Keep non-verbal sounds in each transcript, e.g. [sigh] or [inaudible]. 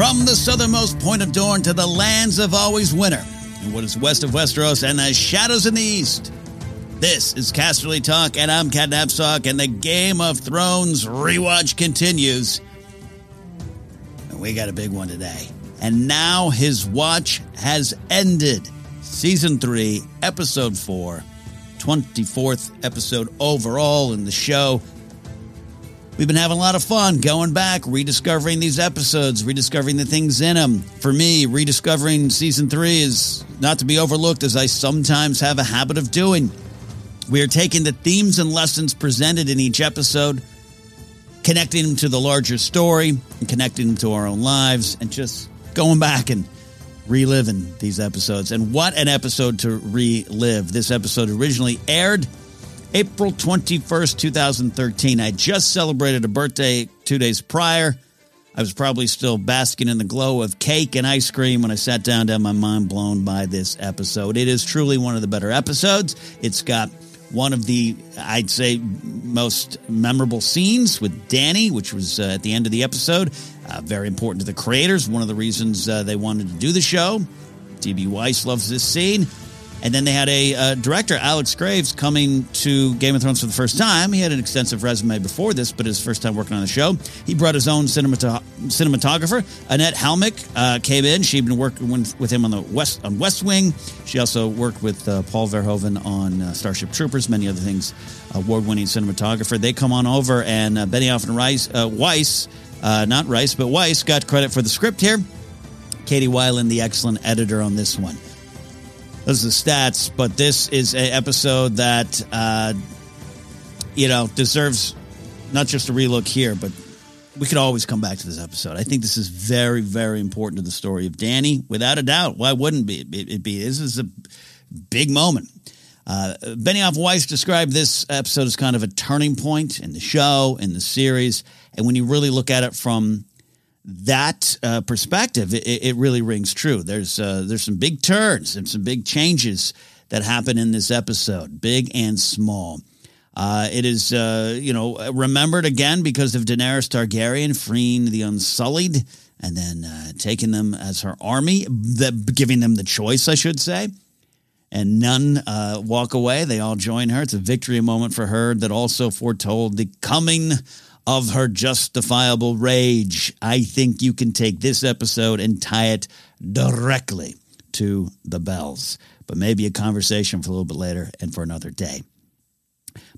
From the southernmost point of Dorne to the lands of always winter, and what is west of Westeros and the shadows in the east. This is Casterly Talk, and I'm Cat Napzok, and the Game of Thrones rewatch continues. And we got a big one today. And now his watch has ended. Season 3, Episode 4, 24th episode overall in the show. We've been having a lot of fun going back, rediscovering these episodes, rediscovering the things in them. For me, rediscovering season three is not to be overlooked, as I sometimes have a habit of doing. We are taking the themes and lessons presented in each episode, connecting them to the larger story, and connecting them to our own lives, and just going back and reliving these episodes. And what an episode to relive! This episode originally aired April 21st, 2013. I just celebrated a birthday two days prior. I was probably still basking in the glow of cake and ice cream when I sat down to have my mind blown by this episode. It is truly one of the better episodes. It's got one of the, I'd say, most memorable scenes with Danny, which was uh, at the end of the episode. Uh, very important to the creators. One of the reasons uh, they wanted to do the show. DB Weiss loves this scene. And then they had a uh, director, Alex Graves, coming to Game of Thrones for the first time. He had an extensive resume before this, but his first time working on the show. He brought his own cinemat- cinematographer. Anette Haellmigk uh, came in. She'd been working with him on the West on West Wing. She also worked with uh, Paul Verhoeven on uh, Starship Troopers, many other things. Award-winning cinematographer. They come on over, and uh, Benioff and Rice, uh, Weiss, not Rice, but Weiss, got credit for the script here. Katie Weiland, the excellent editor on this one those are the stats, but this is an episode that uh, you know deserves not just a relook here, but we could always come back to this episode. I think this is very, very important to the story of Danny, without a doubt. Why wouldn't be? it be? This is a big moment. Uh, Benioff Weiss described this episode as kind of a turning point in the show, in the series, and when you really look at it from that uh, perspective, it, it, really rings true. There's uh, there's some big turns and some big changes that happen in this episode, big and small. Uh, it is uh, you know remembered again because of Daenerys Targaryen freeing the Unsullied and then uh, taking them as her army, giving them the choice, I should say. And none uh, walk away; they all join her. It's a victory moment for her that also foretold the coming of her justifiable rage. I think you can take this episode and tie it directly to the bells, but maybe a conversation for a little bit later and for another day.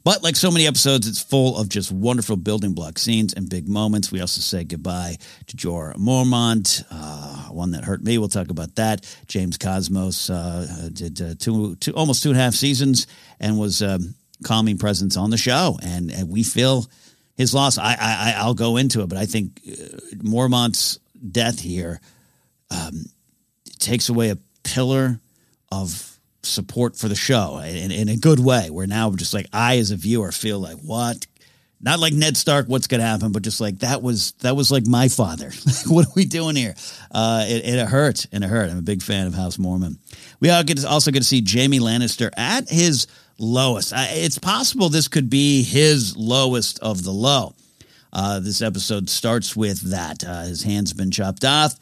But like so many episodes, it's full of just wonderful building block scenes and big moments. We also say goodbye to Jorah Mormont, uh, one that hurt me. We'll talk about that. James Cosmos uh, did uh, two, two, almost two and a half seasons and was um, calming presence on the show, and, and we feel his loss. I, I I'll go into it, but I think uh, Mormont's death here um, takes away a pillar of support for the show in, in a good way. Where now I'm just like I, as a viewer, feel like what. Not like Ned Stark, what's going to happen, but just like that was that was like my father. [laughs] what are we doing here? Uh, it, it hurt and it hurt. I'm a big fan of House Mormont. We all get to, also get to see Jamie Lannister at his lowest. It's possible this could be his lowest of the low. Uh, this episode starts with that. Uh, his hand's been chopped off.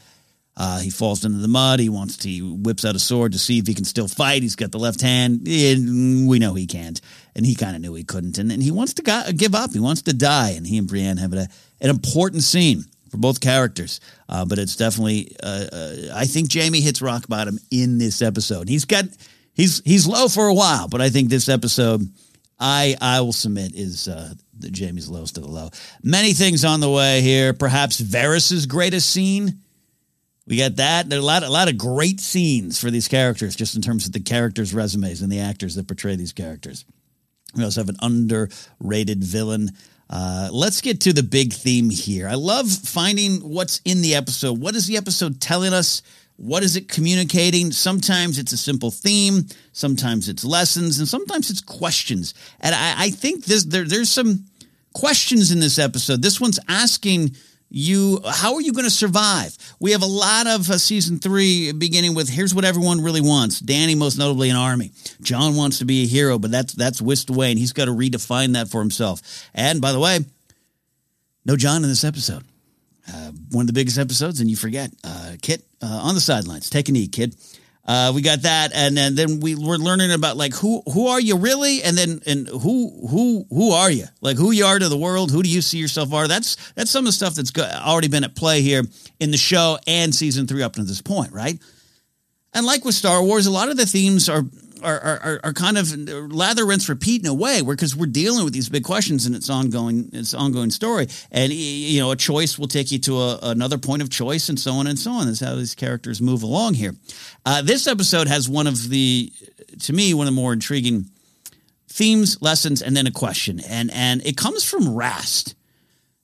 Uh, he falls into the mud. He wants to, he whips out a sword to see if he can still fight. He's got the left hand. We know he can't. And he kind of knew he couldn't. And, and he wants to go, give up. He wants to die. And he and Brienne have a, an important scene for both characters. Uh, but it's definitely, uh, uh, I think Jamie hits rock bottom in this episode. He's got he's he's low for a while, but I think this episode, I I will submit is uh, the Jaime's lowest of the low. Many things on the way here. Perhaps Varys's greatest scene. We got that. There are a lot, a lot of great scenes for these characters, just in terms of the characters' resumes and the actors that portray these characters. We also have an underrated villain. Uh, let's get to the big theme here. I love finding what's in the episode. What is the episode telling us? What is it communicating? Sometimes it's a simple theme, sometimes it's lessons, and sometimes it's questions. And I, I think this there, there's some questions in this episode. This one's asking you how are you going to survive we have a lot of uh, season three beginning with here's what everyone really wants danny most notably an army Jon wants to be a hero but that's that's whisked away and he's got to redefine that for himself and by the way no Jon in this episode uh, one of the biggest episodes, and you forget. Uh, Kit uh, on the sidelines. Take a knee, kid. Uh, we got that, and then then we were learning about like who who are you really, and then and who who who are you? Like who you are to the world. Who do you see yourself are? That's that's some of the stuff that's already been at play here in the show and season three up to this point, right? And like with Star Wars, a lot of the themes are are, are, are kind of lather, rinse, repeat in a way, because we're dealing with these big questions and it's ongoing, it's ongoing story. And you know, a choice will take you to a, another point of choice, and so on and so on. That's how these characters move along here. Uh, this episode has one of the, to me, one of the more intriguing themes, lessons, and then a question, and and it comes from Rast.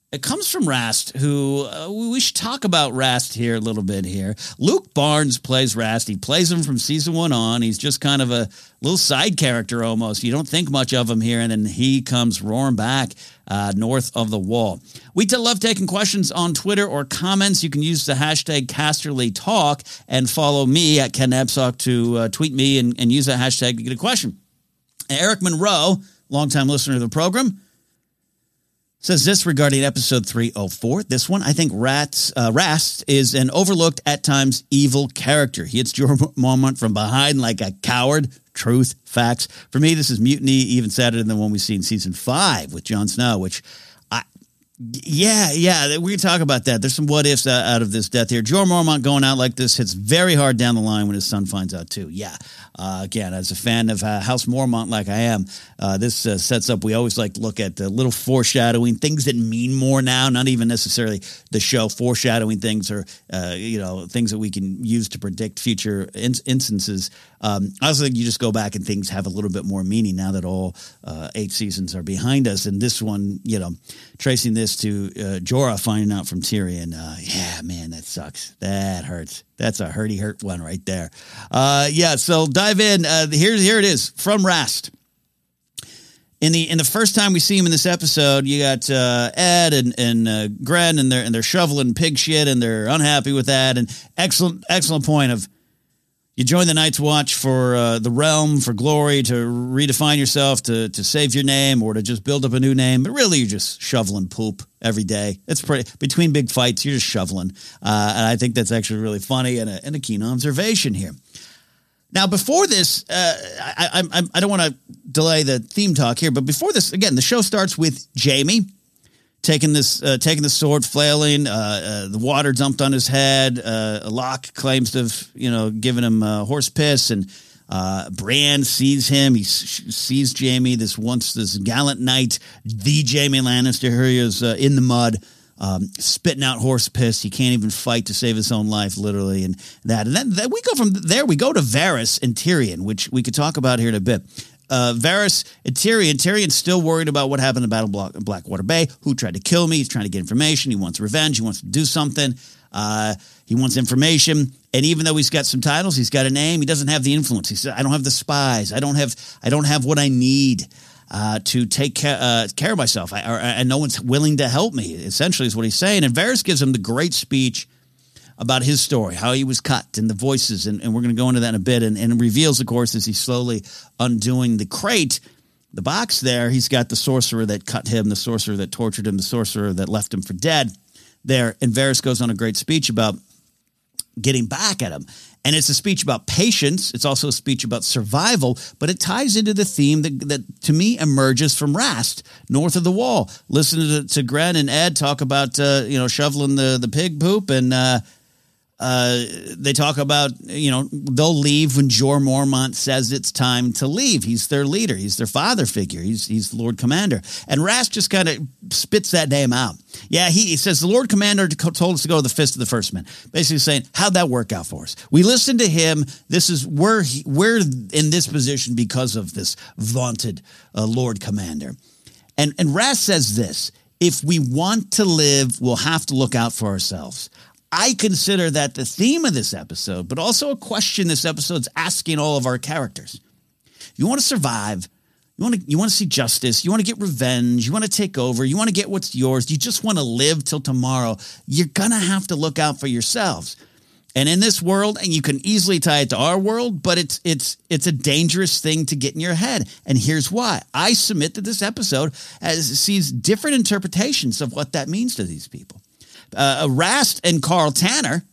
It comes from Rast, who uh, we should talk about Rast here a little bit here. Luke Barnes plays Rast. He plays him from season one on. He's just kind of a little side character almost. You don't think much of him here, and then he comes roaring back uh, north of the wall. We love taking questions on Twitter or comments. You can use the hashtag CasterlyTalk and follow me at Ken Napzok to uh, tweet me and, and use that hashtag to get a question. Eric Monroe, longtime listener to the program, Says this regarding episode 304. This one, I think Rats, uh, Rast is an overlooked, at times evil character. He hits your [laughs] moment from behind like a coward. Truth, facts. For me, this is mutiny, even sadder than the one we see in season five with Jon Snow, which yeah, yeah, we can talk about that. There's some what ifs out of this death here. Jorah Mormont going out like this hits very hard down the line when his son finds out too. Yeah, uh, again, as a fan of uh, House Mormont, like I am, uh, this uh, sets up. We always like to look at the little foreshadowing things that mean more now, not even necessarily the show foreshadowing things or uh, you know things that we can use to predict future in- instances. Um, I also think you just go back and things have a little bit more meaning now that all uh, eight seasons are behind us, and this one, you know, tracing this to uh, Jorah finding out from Tyrion. Uh, yeah, man, that sucks. That hurts. That's a hurty hurt one right there. Uh, yeah, so dive in. Uh, here, here it is from Rast. In the in the first time we see him in this episode, you got uh, Ed and and uh, Grenn, and they're and they're shoveling pig shit, and they're unhappy with that. And excellent excellent point of you join the Night's Watch for uh, the realm, for glory, to redefine yourself, to to save your name, or to just build up a new name. But really, you're just shoveling poop every day. It's pretty between big fights. You're just shoveling, uh, and I think that's actually really funny and a, and a keen observation here. Now, before this, uh, I, I, I don't want to delay the theme talk here, but before this, again, the show starts with Jaime taking this, uh, taking the sword, flailing. Uh, uh, the water dumped on his head. Uh, Locke claims to have, you know, given him uh, horse piss, and uh, Bran sees him. He sees Jamie. this once this gallant knight, the Jamie Lannister. Here he is in the mud. Um, spitting out horse piss. He can't even fight to save his own life, literally, and that. And then, then we go from there. We go to Varys and Tyrion, which we could talk about here in a bit uh, Varys and Tyrion. Tyrion's still worried about what happened in Battle Block, Blackwater Bay. Who tried to kill me? He's trying to get information. He wants revenge. He wants to do something. Uh, he wants information. And even though he's got some titles, he's got a name. He doesn't have the influence. He said, "I don't have the spies. I don't have. I don't have what I need." Uh, to take care, uh, care of myself, I, and no one's willing to help me. Essentially, is what he's saying. And Varys gives him the great speech about his story, how he was cut, and the voices, and, and we're going to go into that in a bit. And, and reveals, of course, as he's slowly undoing the crate, the box there, he's got the sorcerer that cut him, the sorcerer that tortured him, the sorcerer that left him for dead there. And Varys goes on a great speech about getting back at him. And it's a speech about patience. It's also a speech about survival, but it ties into the theme that, that to me emerges from Rast, north of the wall. Listen to, to Grenn and Ed talk about, uh, you know, shoveling the, the pig poop and, uh, uh, they talk about you know they'll leave when Jorah Mormont says it's time to leave. He's their leader. He's their father figure. He's he's the Lord Commander. And Rast just kind of spits that name out. Yeah, he, he, says the Lord Commander told us to go to the fist of the first man. Basically saying how'd that work out for us? We listened to him. This is we're we're in this position because of this vaunted uh, Lord Commander. And and Rast says this. If we want to live, we'll have to look out for ourselves. I consider that the theme of this episode, but also a question this episode's asking all of our characters. You want to survive. You want to you want to see justice. You want to get revenge. You want to take over. You want to get what's yours. You just want to live till tomorrow. You're gonna have to look out for yourselves. And in this world, and you can easily tie it to our world, but it's it's it's a dangerous thing to get in your head. And here's why. I submit that this episode as sees different interpretations of what that means to these people. Uh, Rast and Karl Tanner,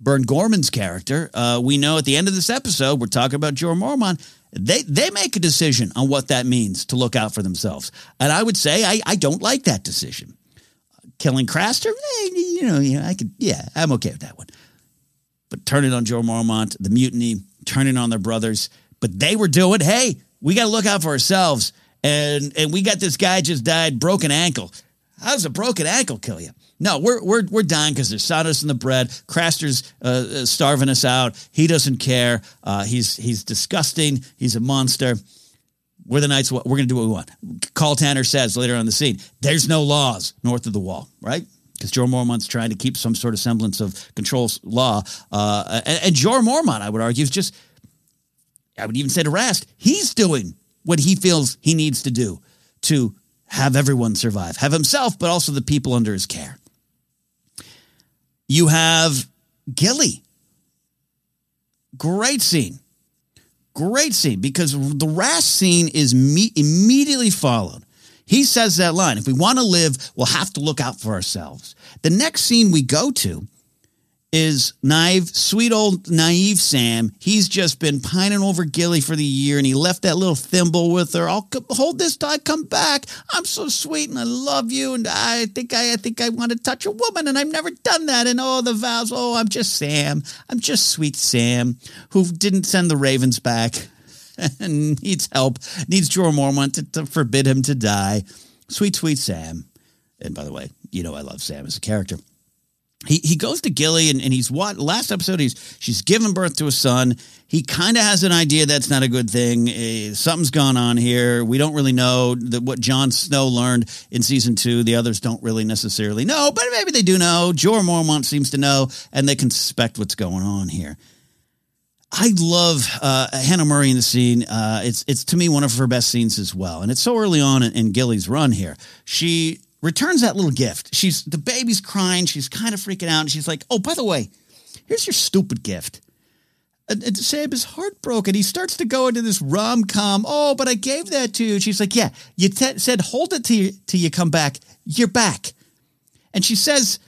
Burn Gorman's character, uh, we know at the end of this episode, we're talking about Jorah Mormont. They they make a decision on what that means to look out for themselves, and I would say I, I don't like that decision. Killing Craster, eh, you know, you know, I could, yeah, I'm okay with that one. But turning on Jorah Mormont, the mutiny, turning on their brothers, but they were doing, hey, we got to look out for ourselves, and and we got this guy just died, broken ankle. How does a broken ankle kill you? No, we're we're we're dying because there's sawdust in the bread. Craster's uh, uh, starving us out. He doesn't care. Uh, he's he's disgusting. He's a monster. We're the knights. We're going to do what we want. Karl Tanner says later on the scene, "There's no laws north of the wall." Right? Because Jorah Mormont's trying to keep some sort of semblance of control law. Uh, and, and Jorah Mormont, I would argue, is just. I would even say to Rast, he's doing what he feels he needs to do to have everyone survive, have himself, but also the people under his care. You have Gilly. Great scene. Great scene because the Rast scene is me- immediately followed. He says that line if we want to live, we'll have to look out for ourselves. The next scene we go to is naive, sweet old naive Sam. He's just been pining over Gilly for the year, and he left that little thimble with her. I'll hold this till I come back. I'm so sweet, and I love you, and I think I, I think I want to touch a woman, and I've never done that. And oh, the vows. Oh, I'm just Sam. I'm just sweet Sam, who didn't send the ravens back, and [laughs] needs help. Needs Jorah Mormont to, to forbid him to die. Sweet, sweet Sam. And by the way, you know I love Sam as a character he, he goes to Gilly and, and he's what last episode he's she's given birth to a son. He kind of has an idea that's not a good thing. Uh, something's gone on here. We don't really know that what Jon Snow learned in season two. The others don't really necessarily know, but maybe they do know. Jorah Mormont seems to know, and they can suspect what's going on here. I love uh, Hannah Murray in the scene. Uh, it's it's to me one of her best scenes as well, and it's so early on in, in Gilly's run here. She returns that little gift. She's the baby's crying. She's kind of freaking out. And she's like, "Oh, by the way, here's your stupid gift." And, and Sam is heartbroken. He starts to go into this rom com. Oh, but I gave that to you. She's like, "Yeah, you t- said hold it till you, till you come back. You're back." And she says,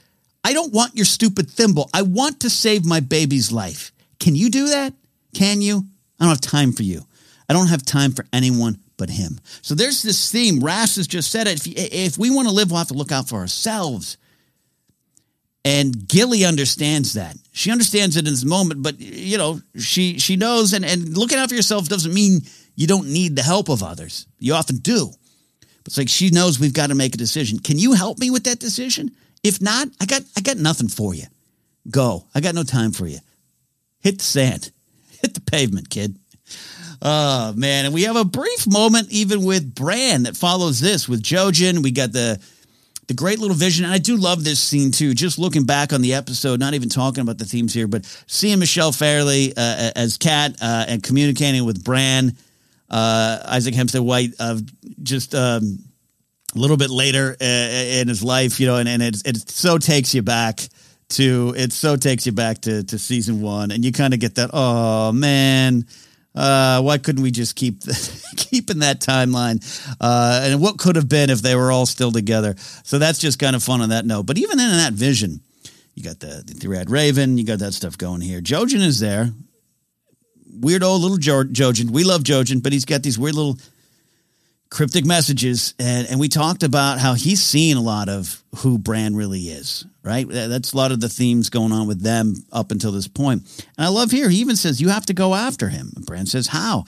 "I don't want your stupid thimble. I want to save my baby's life. Can you do that? Can you? I don't have time for you. I don't have time for anyone but him. So there's this theme. Rast has just said it. If, if we want to live, we'll have to look out for ourselves. And Gilly understands that. She understands it in this moment, but you know, she she knows and, and looking out for yourself doesn't mean you don't need the help of others. You often do. But it's like she knows we've got to make a decision. Can you help me with that decision? If not, I got I got nothing for you. Go. I got no time for you. Hit the sand. [laughs] Hit the pavement, kid. Oh man, and we have a brief moment even with Bran that follows this with Jojen. We got the the great little vision, and I do love this scene too. Just looking back on the episode, not even talking about the themes here, but seeing Michelle Fairley uh, as Cat uh, and communicating with Bran, uh, Isaac Hempstead Wright, of just. Um, a little bit later uh, in his life, you know, and, and it, it so takes you back to it so takes you back to to season one, and you kind of get that oh man, uh, why couldn't we just keep [laughs] keeping that timeline? Uh, and what could have been if they were all still together? So that's just kind of fun on that note. But even in that vision, you got the, the Red Raven, you got that stuff going here. Jojen is there. Weird old little jo- Jojen. We love Jojen, but he's got these weird little cryptic messages. And, and we talked about how he's seen a lot of who Bran really is, right? That's a lot of the themes going on with them up until this point. And I love here, he even says, You have to go after him. And Bran says, How?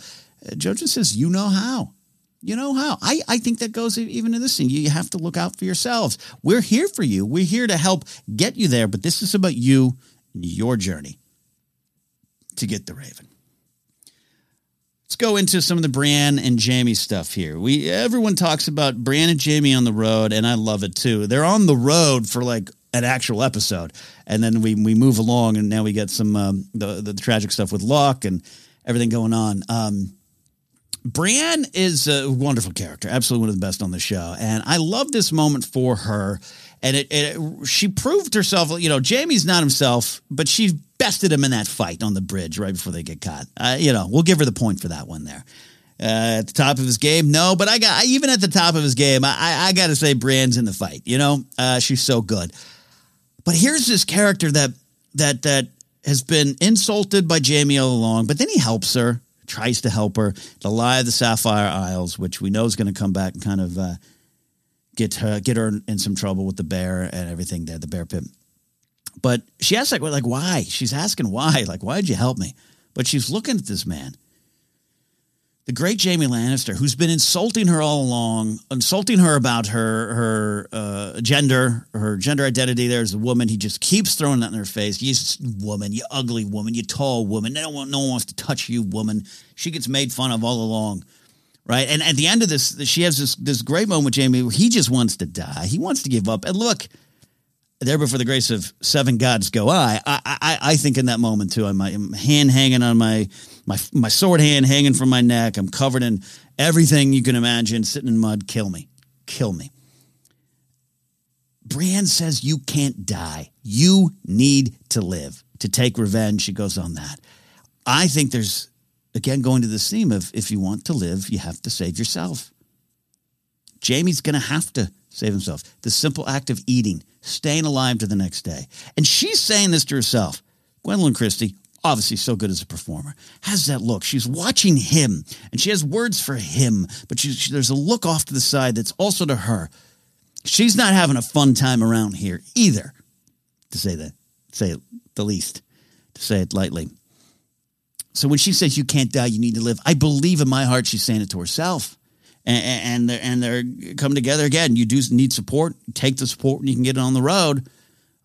Uh, Jojen says, You know how. You know how. I, I think that goes even in this scene. You have to look out for yourselves. We're here for you. We're here to help get you there, but this is about you and your journey to get the Raven. Let's go into some of the Brienne and Jamie stuff here. We everyone talks about Brienne and Jamie on the road, and I love it too. They're on the road for like an actual episode, and then we we move along, and now we get some um, the, the, tragic stuff with Locke and everything going on. Um, Brienne is a wonderful character, absolutely one of the best on the show, and I love this moment for her. And it, it she proved herself. You know, Jamie's not himself, but she bested him in that fight on the bridge right before they get caught. Uh, you know, we'll give her the point for that one there. Uh, at the top of his game, no, but I got even at the top of his game, I I, got to say, Brienne's in the fight. You know, uh, she's so good. But here's this character that that that has been insulted by Jamie all along, but then he helps her, tries to help her. The lie of the Sapphire Isles, which we know is going to come back and kind of uh, get her get her in some trouble with the bear and everything there, the bear pit. But she asks like, like why? She's asking why, like why did you help me? But she's looking at this man the great Jamie Lannister, who's been insulting her all along, insulting her about her her uh, gender, her gender identity. There's a woman. He just keeps throwing that in her face. You woman, you ugly woman, you tall woman. No one, no one wants to touch you, woman. She gets made fun of all along, right? And at the end of this, she has this this great moment with Jaime where he just wants to die. He wants to give up. And look, there before the grace of seven gods go I. I I, I think in that moment too. I'm, I'm hand hanging on my my my sword hand hanging from my neck. I'm covered in everything you can imagine, sitting in mud. Kill me, kill me. Brienne says you can't die. You need to live to take revenge. She goes on that. I think there's again going to the theme of if you want to live, you have to save yourself. Jamie's going to have to save himself. The simple act of eating, staying alive to the next day. And she's saying this to herself. Gwendoline Christie, obviously so good as a performer, has that look. She's watching him and she has words for him, but she, she, there's a look off to the side that's also to her. She's not having a fun time around here either, to say that, say it the least, to say it lightly. So when she says you can't die, you need to live, I believe in my heart she's saying it to herself. And, and they're, and they're coming together again. You do need support. Take the support when you can get it on the road,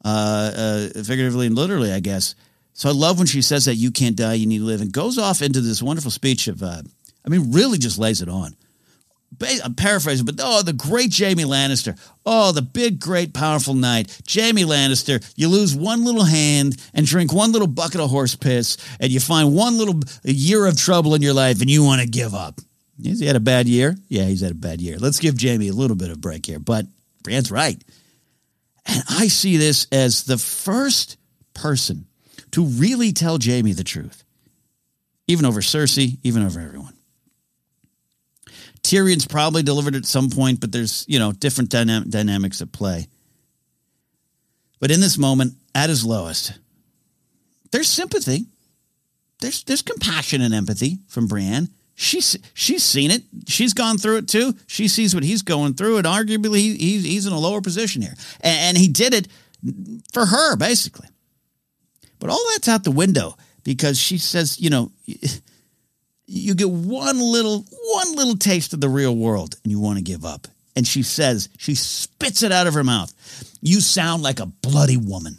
uh, uh, figuratively and literally, I guess. So I love when she says that you can't die, you need to live, and goes off into this wonderful speech of, uh, I mean, really just lays it on. I'm paraphrasing, but oh, the great Jamie Lannister. Oh, the big, great, powerful knight. Jamie Lannister. You lose one little hand and drink one little bucket of horse piss, and you find one little year of trouble in your life, and you want to give up. Has he had a bad year? Yeah, he's had a bad year. Let's give Jamie a little bit of break here. But Brienne's right. And I see this as the first person to really tell Jamie the truth, even over Cersei, even over everyone. Tyrion's probably delivered at some point, but there's, you know, different dynam- dynamics at play. But in this moment, at his lowest, there's sympathy. There's, there's compassion and empathy from Brienne. She's she's seen it. She's gone through it too. She sees what he's going through, and arguably he, he's he's in a lower position here, and, and he did it for her basically. But all that's out the window because she says, you know, you get one little one little taste of the real world and you want to give up. And she says, she spits it out of her mouth. You sound like a bloody woman.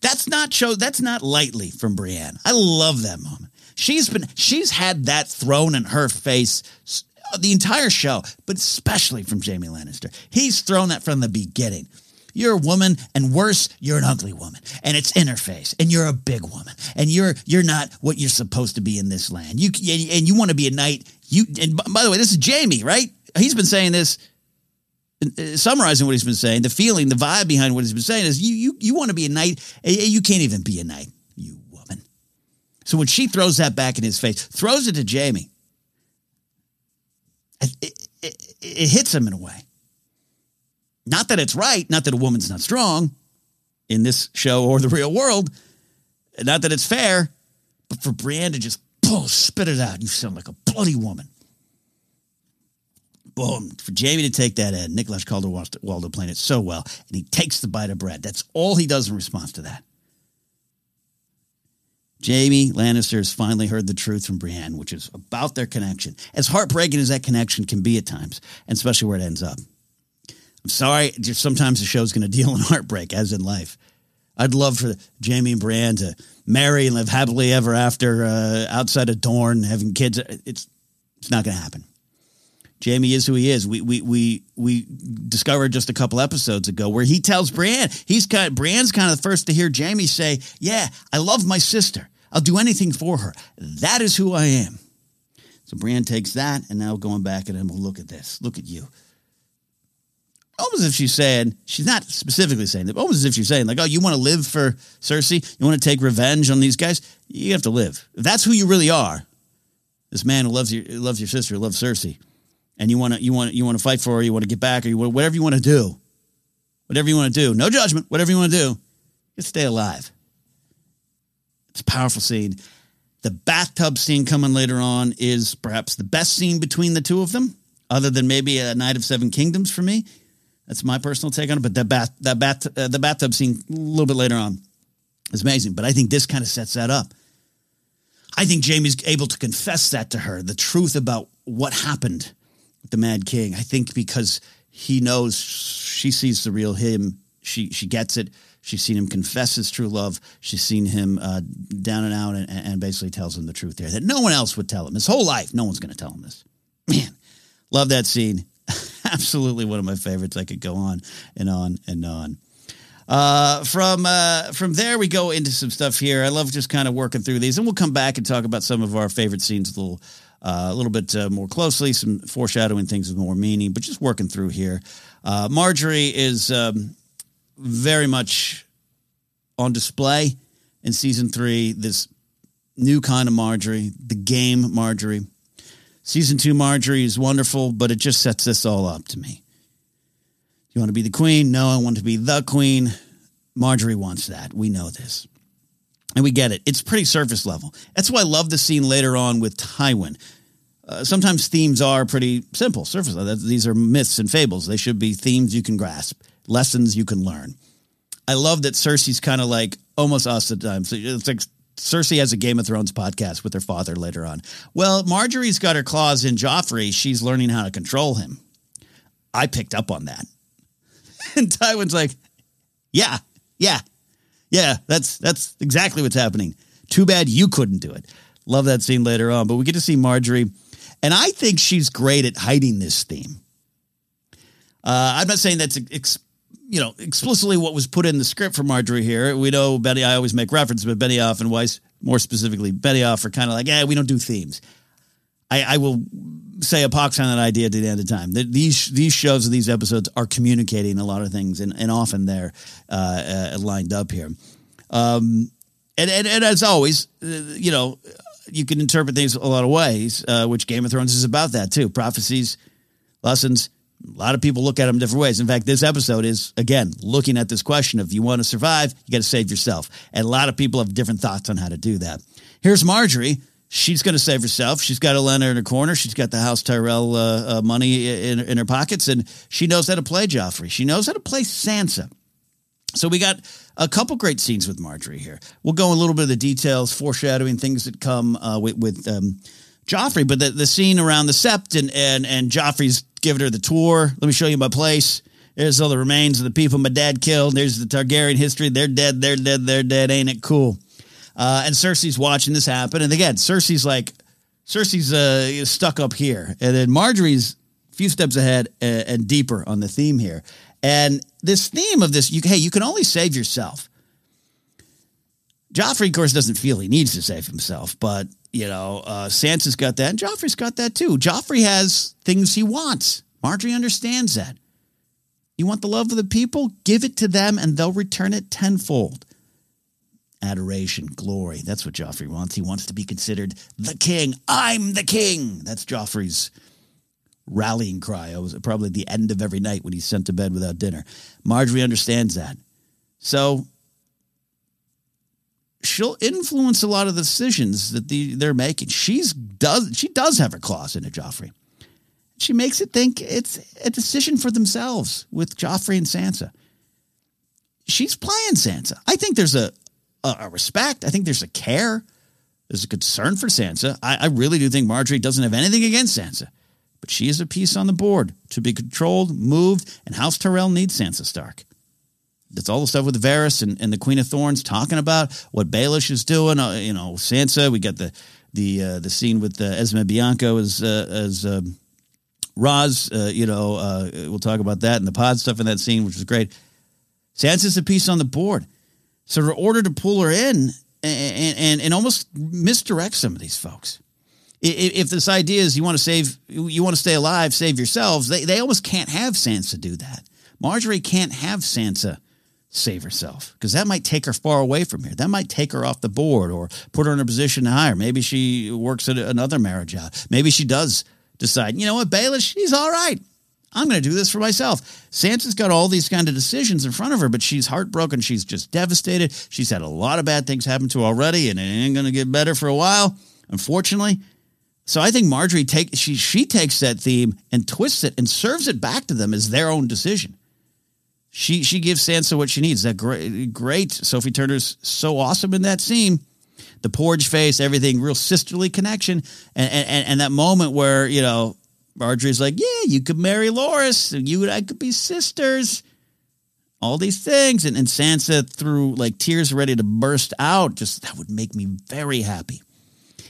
That's not show that's not lightly from Brienne. I love that moment. She's been she's had that thrown in her face the entire show, but especially from jamie Lannister. He's thrown that from the beginning. You're a woman, and worse, you're an ugly woman, and it's in her face, and you're a big woman, and you're you're not what you're supposed to be in this land. You and you want to be a knight. You and by the way, this is jamie right? He's been saying this, uh, summarizing what he's been saying. The feeling, the vibe behind what he's been saying is you you you want to be a knight. You can't even be a knight, you woman. So when she throws that back in his face, throws it to jamie it, it, it, it hits him in a way. Not that it's right, not that a woman's not strong in this show or the real world, not that it's fair, but for Brienne to just boom, spit it out. You sound like a bloody woman. Boom. For Jamie to take that in, Nikolaj Coster-Waldau playing it so well, and he takes the bite of bread. That's all he does in response to that. Jamie Lannister has finally heard the truth from Brienne, which is about their connection. As heartbreaking as that connection can be at times, and especially where it ends up. I'm sorry, just sometimes the show's going [laughs] to deal in heartbreak, as in life. I'd love for Jamie and Brienne to marry and live happily ever after uh, outside of Dorne, having kids. It's it's not going to happen. Jamie is who he is. We we we we discovered just a couple episodes ago where he tells Brienne he's kind of, Brienne's kind of the first to hear Jamie say, "Yeah, I love my sister. I'll do anything for her. That is who I am." So Brienne takes that, and now going back at him, look at this. Look at you almost as if she's saying she's not specifically saying that, almost as if she's saying like, "Oh, you want to live for Cersei? You want to take revenge on these guys? You have to live. If that's who you really are, this man who loves your loves your sister, loves Cersei, and you want to you want you want to fight for her, you want to get back, or you want, whatever you want to do, whatever you want to do. No judgment. Whatever you want to do, just stay alive. It's a powerful scene. The bathtub scene coming later on is perhaps the best scene between the two of them, other than maybe a Knight of Seven Kingdoms for me. That's my personal take on it. But that bath, that bath, uh, the bathtub scene a little bit later on is amazing. But I think this kind of sets that up. I think Jamie's able to confess that to her, the truth about what happened with the Mad King. I think because he knows she sees the real him, she she gets it. She's seen him confess his true love. She's seen him uh, down and out, and, and, basically tells him the truth there that no one else would tell him. His whole life, no one's going to tell him this. Man, love that scene. [laughs] Absolutely one of my favorites. I could go on and on and on. Uh, from uh, from there, we go into some stuff here. I love just kind of working through these, and we'll come back and talk about some of our favorite scenes a little uh, a little bit uh, more closely, some foreshadowing things with more meaning, but just working through here. Uh, Margaery is um, very much on display in season three. This new kind of Margaery, the game Margaery. Season two Margaery is wonderful, but it just sets this all up to me. You want to be the queen? No, I want to be the queen. Margaery wants that. We know this. And we get it. It's pretty surface level. That's why I love the scene later on with Tywin. Uh, sometimes themes are pretty simple, surface level. These are myths and fables. They should be themes you can grasp, lessons you can learn. I love that Cersei's kind of like almost us at times. It's like Cersei has a Game of Thrones podcast with her father later on. Well, Margaery's got her claws in Joffrey. She's learning how to control him. I picked up on that. [laughs] And Tywin's like, yeah, yeah, yeah, that's that's exactly what's happening. Too bad you couldn't do it. Love that scene later on, but we get to see Margaery, and I think she's great at hiding this theme. Uh, I'm not saying that's you know explicitly what was put in the script for Margaery here. We know Betty. I always make reference, but Benioff and Weiss, more specifically Benioff, are kind of like, yeah, we don't do themes. I, I will say a pox on that idea to the end of time. These these shows and these episodes are communicating a lot of things, and, and often they're uh, uh, lined up here. Um, and, and, and as always, uh, you know, you can interpret things a lot of ways, uh, which Game of Thrones is about that too. Prophecies, lessons. A lot of people look at them different ways. In fact, this episode is again looking at this question of you want to survive, you got to save yourself, and a lot of people have different thoughts on how to do that. Here's Margaery. she's going to save herself. She's got Olenna in her corner. She's got the House Tyrell uh, uh, money in, in her pockets, and she knows how to play Joffrey. She knows how to play Sansa. So we got a couple great scenes with Margaery here. We'll go a little bit of the details, foreshadowing things that come uh, with, with um, Joffrey, but the, the scene around the Sept and, and, and Joffrey's giving her the tour. Let me show you my place. There's all the remains of the people my dad killed. There's the Targaryen history. They're dead. They're dead. They're dead. Ain't it cool? Uh, and Cersei's watching this happen. And again, Cersei's like, Cersei's uh, stuck up here. And then Margaery's a few steps ahead and, and deeper on the theme here. And this theme of this, you, hey, you can only save yourself. Joffrey, of course, doesn't feel he needs to save himself, but you know, uh, Sansa's got that, and Joffrey's got that too. Joffrey has things he wants. Margaery understands that. You want the love of the people? Give it to them, and they'll return it tenfold adoration, glory. That's what Joffrey wants. He wants to be considered the king. I'm the king. That's Joffrey's rallying cry. It was probably the end of every night when he's sent to bed without dinner. Margaery understands that. So she'll influence a lot of the decisions that the, they're making. She's does she does have her claws into Joffrey. She makes it think it's a decision for themselves with Joffrey and Sansa. She's playing Sansa. I think there's a, a, a respect. I think there's a care. There's a concern for Sansa. I, I really do think Margaery doesn't have anything against Sansa, but she is a piece on the board to be controlled, moved, and House Tyrell needs Sansa Stark. That's all the stuff with Varys and, and the Queen of Thorns talking about what Baelish is doing. Uh, you know, Sansa. We got the the uh, the scene with uh, Esme Bianco as uh, as um, Ros. Uh, you know, uh, we'll talk about that and the pod stuff in that scene, which was great. Sansa's a piece on the board. So, in order to pull her in and, and, and almost misdirect some of these folks, if this idea is you want to save, you want to stay alive, save yourselves, they, they almost can't have Sansa do that. Margaery can't have Sansa save herself because that might take her far away from here. That might take her off the board or put her in a position higher. Maybe she works at another marriage out. Maybe she does decide, you know what, Baelish, he's all right. I'm going to do this for myself. Sansa's got all these kind of decisions in front of her, but she's heartbroken. She's just devastated. She's had a lot of bad things happen to her already, and it ain't going to get better for a while, unfortunately. So I think Margaery take she she takes that theme and twists it and serves it back to them as their own decision. She she gives Sansa what she needs. That great great Sophie Turner's so awesome in that scene. The porridge face, everything, real sisterly connection, and and and that moment where you know Margaery's like, yeah, you could marry Loras, and you and I could be sisters. All these things, and, and Sansa through like tears ready to burst out. Just that would make me very happy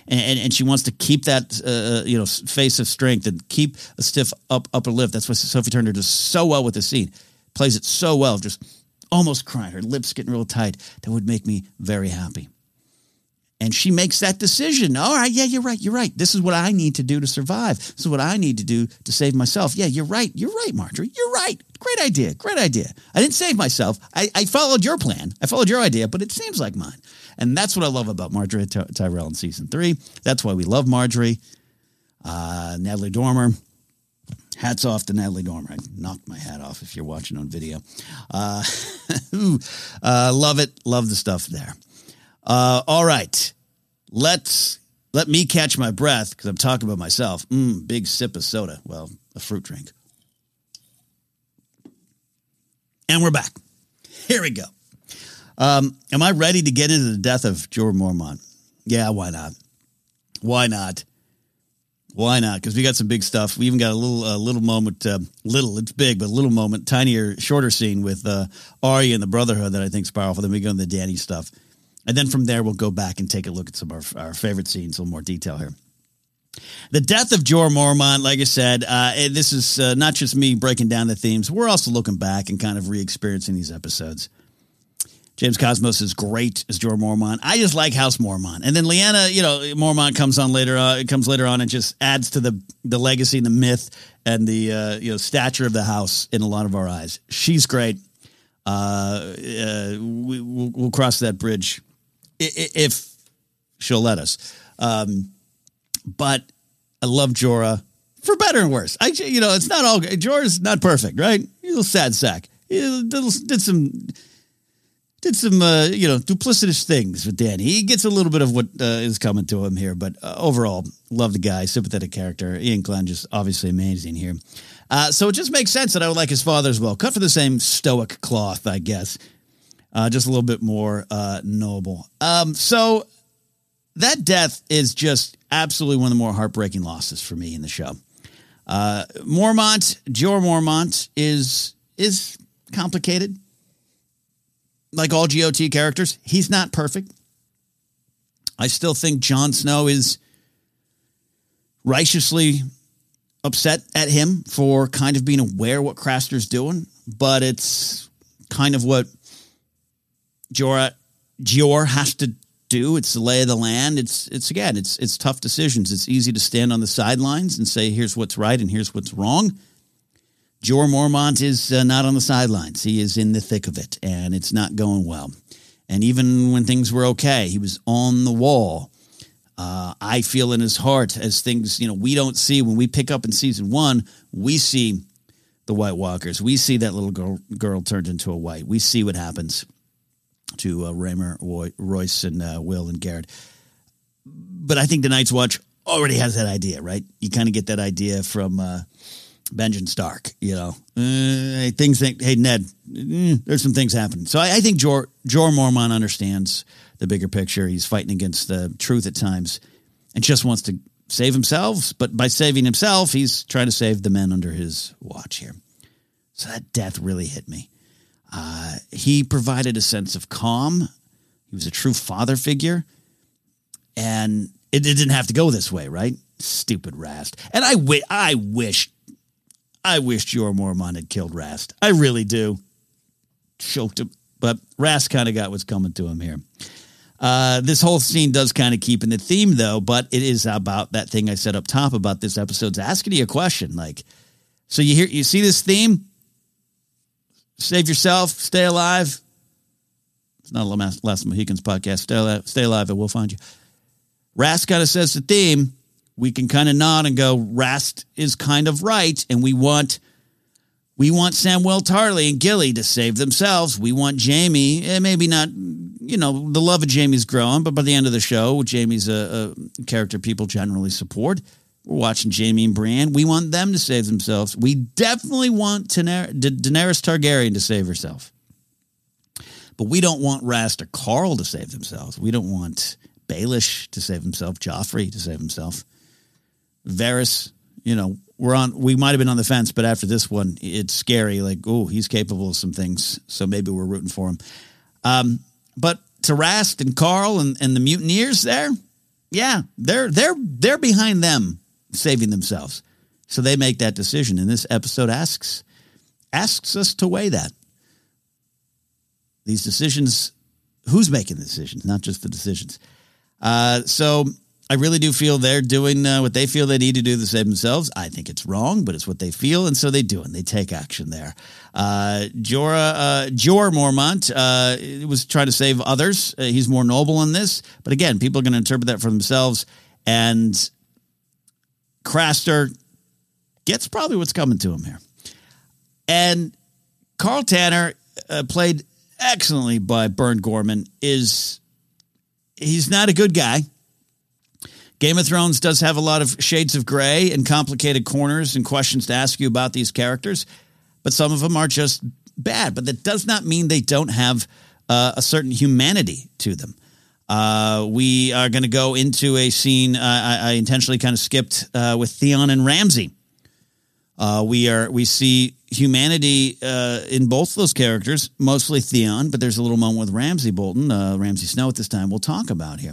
and, and, and she wants to keep that uh, uh, you know face of strength and keep a stiff up upper lip. That's what Sophie Turner does so well with the scene. Plays it so well, just almost crying. Her lips getting real tight. That would make me very happy. And she makes that decision. All right, yeah, you're right. You're right. This is what I need to do to survive. This is what I need to do to save myself. Yeah, you're right. You're right, Margaery. You're right. Great idea. Great idea. I didn't save myself. I, I followed your plan. I followed your idea, but it seems like mine. And that's what I love about Margaery Ty- Tyrell in season three. That's why we love Margaery. Uh, Natalie Dormer. Hats off to Natalie Dormer. I knocked my hat off if you're watching on video. Uh, [laughs] uh, love it. Love the stuff there. Uh, all right. Let's let me catch my breath because I'm talking about myself. Mm, big sip of soda. Well, a fruit drink. And we're back. Here we go. Um, am I ready to get into the death of Jorah Mormont? Yeah, why not? Why not? Why not? Because we got some big stuff. We even got a little, a little moment. Uh, little, it's big, but a little moment, tinier, shorter scene with uh, and the Brotherhood that I think is powerful. Then we go into the Dany stuff, and then from there we'll go back and take a look at some of our, our favorite scenes, a little more detail here. The death of Jorah Mormont, like I said, uh, this is uh, not just me breaking down the themes. We're also looking back and kind of re-experiencing these episodes. James Cosmos is great as Jorah Mormont. I just like House Mormont, and then Lyanna, you know, Mormont comes on later. Uh, it comes later on and just adds to the the legacy and the myth and the uh, you know stature of the house in a lot of our eyes. She's great. Uh, uh we, will we'll cross that bridge if she'll let us. Um, but I love Jorah for better and worse. I you know it's not all. Jorah's not perfect, right? He's a sad sack. He did some did some uh, you know duplicitous things with Danny. He gets a little bit of what uh, is coming to him here, but uh, overall, love the guy, sympathetic character. Iain Glen just obviously amazing here. Uh, so it just makes sense that I would like his father as well. Cut for the same stoic cloth, I guess. Uh, just a little bit more uh, noble. Um, so that death is just absolutely one of the more heartbreaking losses for me in the show. Mormont, Jorah Mormont is is complicated like all GOT characters, he's not perfect. I still think Jon Snow is righteously upset at him for kind of being aware what Craster's doing, but it's kind of what Jorah Jeor has to do. It's the lay of the land. It's it's again, it's it's tough decisions. It's easy to stand on the sidelines and say here's what's right and here's what's wrong. Jorah Mormont is uh, not on the sidelines. He is in the thick of it, and it's not going well. And even when things were okay, he was on the wall. Uh, I feel in his heart as things, you know, we don't see when we pick up in season one, we see the White Walkers. We see that little girl, girl turned into a white. We see what happens to uh, Raymer, Roy, Royce, and uh, Will and Garrett. But I think the Night's Watch already has that idea, right? You kind of get that idea from uh, Benjen Stark. You know, uh, things think, hey Ned, mm, there's some things happening. So I, I think Jor Jor Mormont understands the bigger picture. He's fighting against the truth at times, and just wants to save himself. But by saving himself, he's trying to save the men under his watch here. So that death really hit me. Uh, he provided a sense of calm. He was a true father figure, and it, it didn't have to go this way, right? Stupid Rast. And I, wi- I wish I wish Jeor Mormont had killed Rast. I really do. Choked him. But Rast kind of got what's coming to him here. Uh, this whole scene does kind of keep in the theme, though, but it is about that thing I said up top about this episode's asking you a question. Like, so you hear, you see this theme? Save yourself, stay alive. It's not a Last Mohicans podcast. Stay alive, stay alive, and we'll find you. Rast kind of says the theme we can kind of nod and go, Rast is kind of right, and we want We want Samwell Tarly and Gilly to save themselves. We want Jamie, and maybe not, you know, the love of Jaime's growing, but by the end of the show, Jamie's a, a character people generally support. We're watching Jamie and Brienne. We want them to save themselves. We definitely want Daener- Da- Daenerys Targaryen to save herself. But we don't want Rast or Karl to save themselves. We don't want Baelish to save himself, Joffrey to save himself. Varys, you know, we're on we might have been on the fence, but after this one, it's scary. Like, oh, he's capable of some things. So maybe we're rooting for him. Um, but to Rast and Karl and, and the mutineers there, yeah, they're they're they're behind them saving themselves. So they make that decision. And this episode asks asks us to weigh that. These decisions, who's making the decisions, not just the decisions. Uh, so I really do feel they're doing uh, what they feel they need to do to save themselves. I think it's wrong, but it's what they feel, and so they do, and they take action there. Uh, Jorah, uh, Jeor Mormont uh, was trying to save others. Uh, he's more noble in this, but again, people are going to interpret that for themselves. And Craster gets probably what's coming to him here. And Karl Tanner, uh, played excellently by Burn Gorman, is he's not a good guy. Game of Thrones does have a lot of shades of gray and complicated corners and questions to ask you about these characters, but some of them are just bad. But that does not mean they don't have uh, a certain humanity to them. Uh, we are going to go into a scene uh, I, I, intentionally kind of skipped uh, with Theon and Ramsay. Uh, we are we see humanity uh, in both those characters, mostly Theon, but there's a little moment with Ramsay Bolton, Ramsay Snow at this time. We'll talk about here.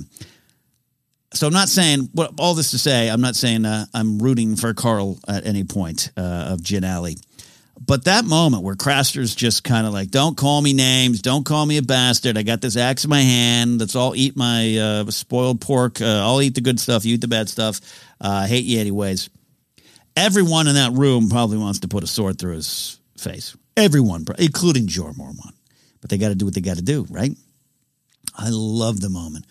So I'm not saying all this to say. I'm not saying I'm rooting for Karl at any point of Jyn Erley. But that moment where Craster's just kind of like, don't call me names, don't call me a bastard. I got this axe in my hand. Let's all eat my uh, spoiled pork. Uh, I'll eat the good stuff. You eat the bad stuff. Uh, I hate you anyways. Everyone in that room probably wants to put a sword through his face. Everyone, including Jeor Mormont. But they got to do what they got to do, right? I love the moment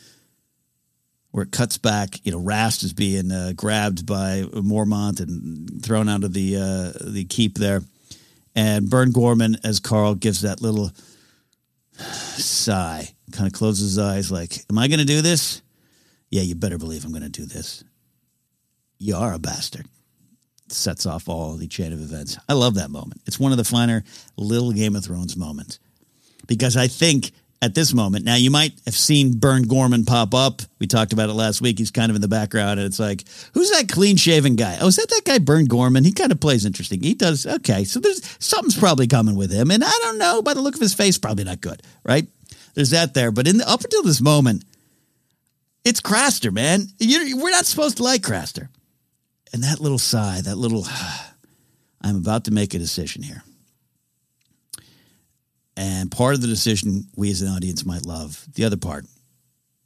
where it cuts back. You know, Rast is being uh, grabbed by Mormont and thrown out of the uh, the keep there and Burn Gorman as Karl gives that little sigh, kind of closes his eyes, like, Am I going to do this? Yeah, you better believe I'm going to do this. You are a bastard. Sets off all the chain of events. I love that moment. It's one of the finer little Game of Thrones moments because I think at this moment. Now, you might have seen Burn Gorman pop up. We talked about it last week. He's kind of in the background, and it's like, who's that clean shaven guy? Oh, is that that guy, Burn Gorman? He kind of plays interesting. He does. Okay. So there's something's probably coming with him. And I don't know, by the look of his face, probably not good, right? There's that there. But in the, up until this moment, it's Craster, man. You're, we're not supposed to like Craster. And that little sigh, that little, [sighs] I'm about to make a decision here. And part of the decision we as an audience might love. The other part,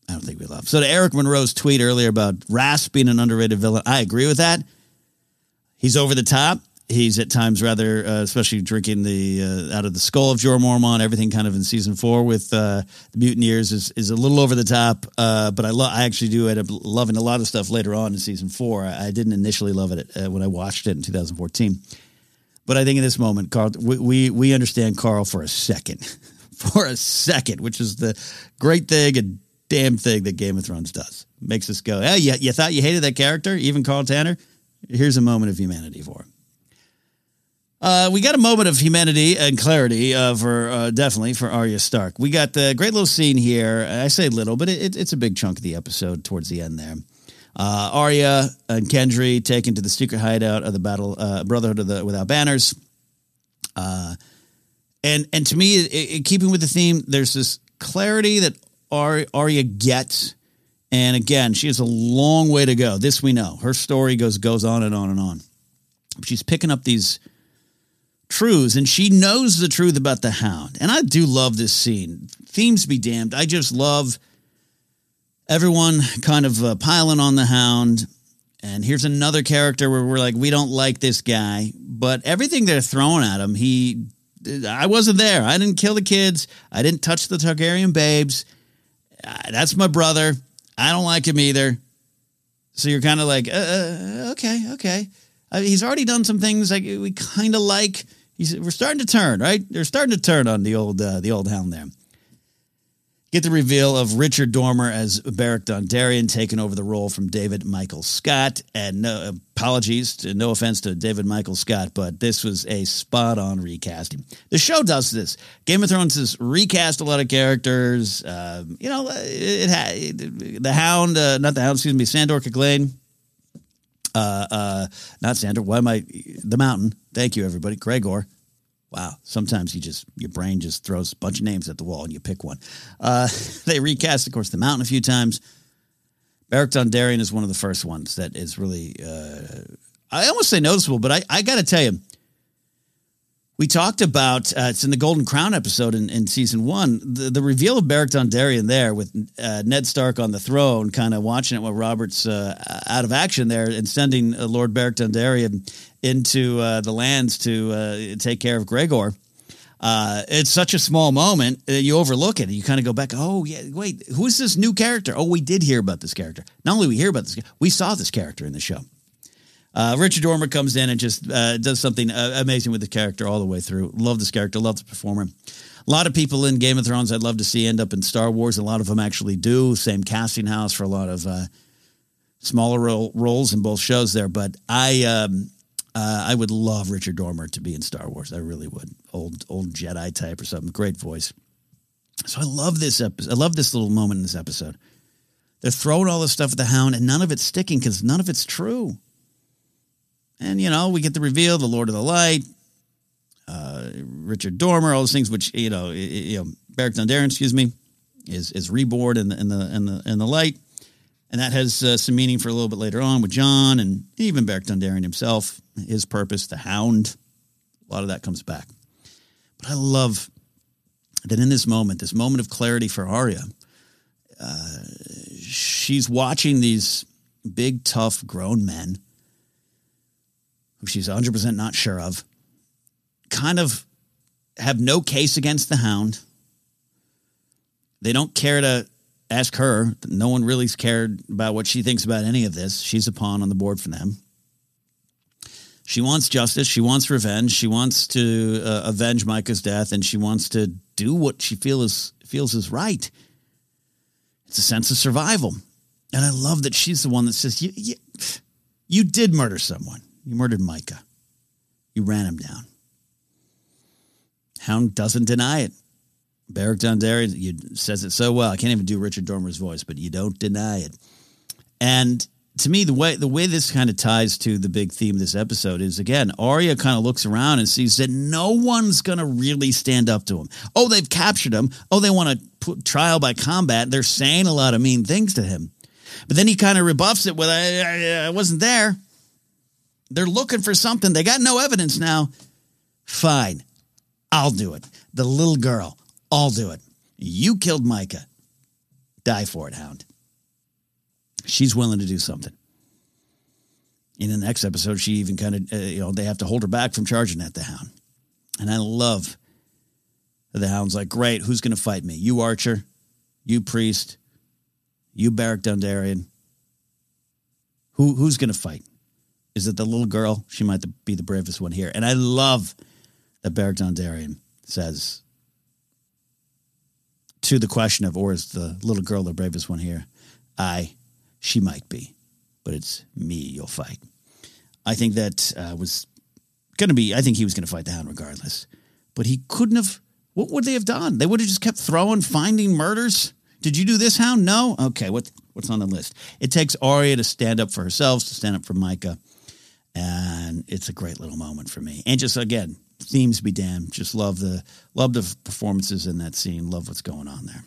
I don't think we love. So to Eric Monroe's tweet earlier about Rast being an underrated villain, I agree with that. He's over the top. He's at times rather, uh, especially drinking the uh, out of the skull of Jeor Mormont. Everything kind of in season four with uh, the Mutineers is is a little over the top. Uh, but I love. I actually do end up loving a lot of stuff later on in season four. I, I didn't initially love it uh, when I watched it in 2014. But I think in this moment, Karl, we, we, we understand Karl for a second, [laughs] for a second, which is the great thing and damn thing that Game of Thrones does. Makes us go, hey, you, you thought you hated that character, even Karl Tanner? Here's a moment of humanity for him. Uh, we got a moment of humanity and clarity uh, for uh, definitely for Arya Stark. We got the great little scene here. I say little, but it, it's a big chunk of the episode towards the end there. Uh, Arya and Gendry taken to the secret hideout of the Battle uh, Brotherhood of the Without Banners. Uh, and and to me, it, it, keeping with the theme, there's this clarity that Ar- Arya gets. And again, she has a long way to go. This we know. Her story goes goes on and on and on. She's picking up these truths, and she knows the truth about the Hound. And I do love this scene. Themes be damned. I just love everyone kind of uh, piling on the hound. And here's another character where we're like, we don't like this guy, but everything they're throwing at him, he, I wasn't there. I didn't kill the kids. I didn't touch the Targaryen babes. Uh, that's my brother. I don't like him either. So you're kind of like, uh, uh okay, okay. Uh, he's already done some things like we kind of like. He's, we're starting to turn, right? They're starting to turn on the old uh, the old hound there. Get the reveal of Richard Dormer as Beric Dondarrion taking over the role from David Michael Scott. And no apologies, no offense to David Michael Scott, but this was a spot on recasting. The show does this. Game of Thrones has recast a lot of characters. Uh, you know, it, it had the Hound, uh, not the Hound, excuse me, Sandor Clegane. Uh, uh, not Sandor. Why am I the Mountain? Thank you, everybody. Gregor. Wow. Sometimes you just, your brain just throws a bunch of names at the wall and you pick one. Uh, [laughs] they recast, of course, The Mountain a few times. Beric Dondarrion is one of the first ones that is really, uh, I almost say noticeable, but I, I got to tell you, we talked about uh, it's in the Golden Crown episode in, in season one. The, the reveal of Beric Dondarrion there with uh, Ned Stark on the throne, kind of watching it while Robert's uh, out of action there, and sending uh, Lord Beric Dondarrion into uh, the lands to uh, take care of Gregor. it's such a small moment that you overlook it. You kind of go back. Oh yeah, wait, who's this new character? Oh, we did hear about this character. Not only we hear about this, we saw this character in the show. Uh, Richard Dormer comes in and just uh, does something uh, amazing with the character all the way through. Love this character, love the performer. A lot of people in Game of Thrones I'd love to see end up in Star Wars. A lot of them actually do. Same casting house for a lot of uh, smaller role, roles in both shows there. But I um, uh, I would love Richard Dormer to be in Star Wars. I really would. Old old Jedi type or something. Great voice. So I love this episode. I love this little moment in this episode. They're throwing all this stuff at the Hound, and none of it's sticking because none of it's true. And, you know, we get the reveal, the Lord of the Light, uh, Richard Dormer, all those things, which, you know, you know Beric Dondarrion, excuse me, is is reborn in the, in the, in the, in the light. And that has uh, some meaning for a little bit later on with Jon and even Beric Dondarrion himself, his purpose, the hound. A lot of that comes back. But I love that in this moment, this moment of clarity for Arya, uh, she's watching these big, tough, grown men who she's 100% not sure of, kind of have no case against the hound. They don't care to ask her. No one really cared about what she thinks about any of this. She's a pawn on the board for them. She wants justice. She wants revenge. She wants to uh, avenge Mycah's death, and she wants to do what she feels feels is right. It's a sense of survival, and I love that she's the one that says, "You, you, you did murder someone. You murdered Micah. You ran him down. Hound doesn't deny it. Dondarrion you says it so well. I can't even do Richard Dormer's voice, but you don't deny it. And to me, the way the way this kind of ties to the big theme of this episode is again, Arya kind of looks around and sees that no one's going to really stand up to him. Oh, they've captured him. Oh, they want to put trial by combat. They're saying a lot of mean things to him. But then he kind of rebuffs it with, I, I, I wasn't there. They're looking for something. They got no evidence now. Fine. I'll do it. The little girl, I'll do it. You killed Mycah. Die for it, Hound. She's willing to do something. In the next episode, she even kind of, uh, you know, they have to hold her back from charging at the Hound. And I love the Hound's like, great, who's going to fight me? You, Archer. You, Priest. You, Beric Dondarrion. Who, who's going to fight? Is it the little girl? She might be the bravest one here. And I love that Beric Dondarrion says to the question of, or is the little girl the bravest one here? I, she might be, but it's me you'll fight. I think that uh, was going to be, I think he was going to fight the hound regardless. But he couldn't have, what would they have done? They would have just kept throwing, finding murders. Did you do this, Hound? No? Okay, what, what's on the list? It takes Arya to stand up for herself, to stand up for Mycah and it's a great little moment for me. And just again, themes be damned. Just love the love the performances in that scene. Love what's going on there.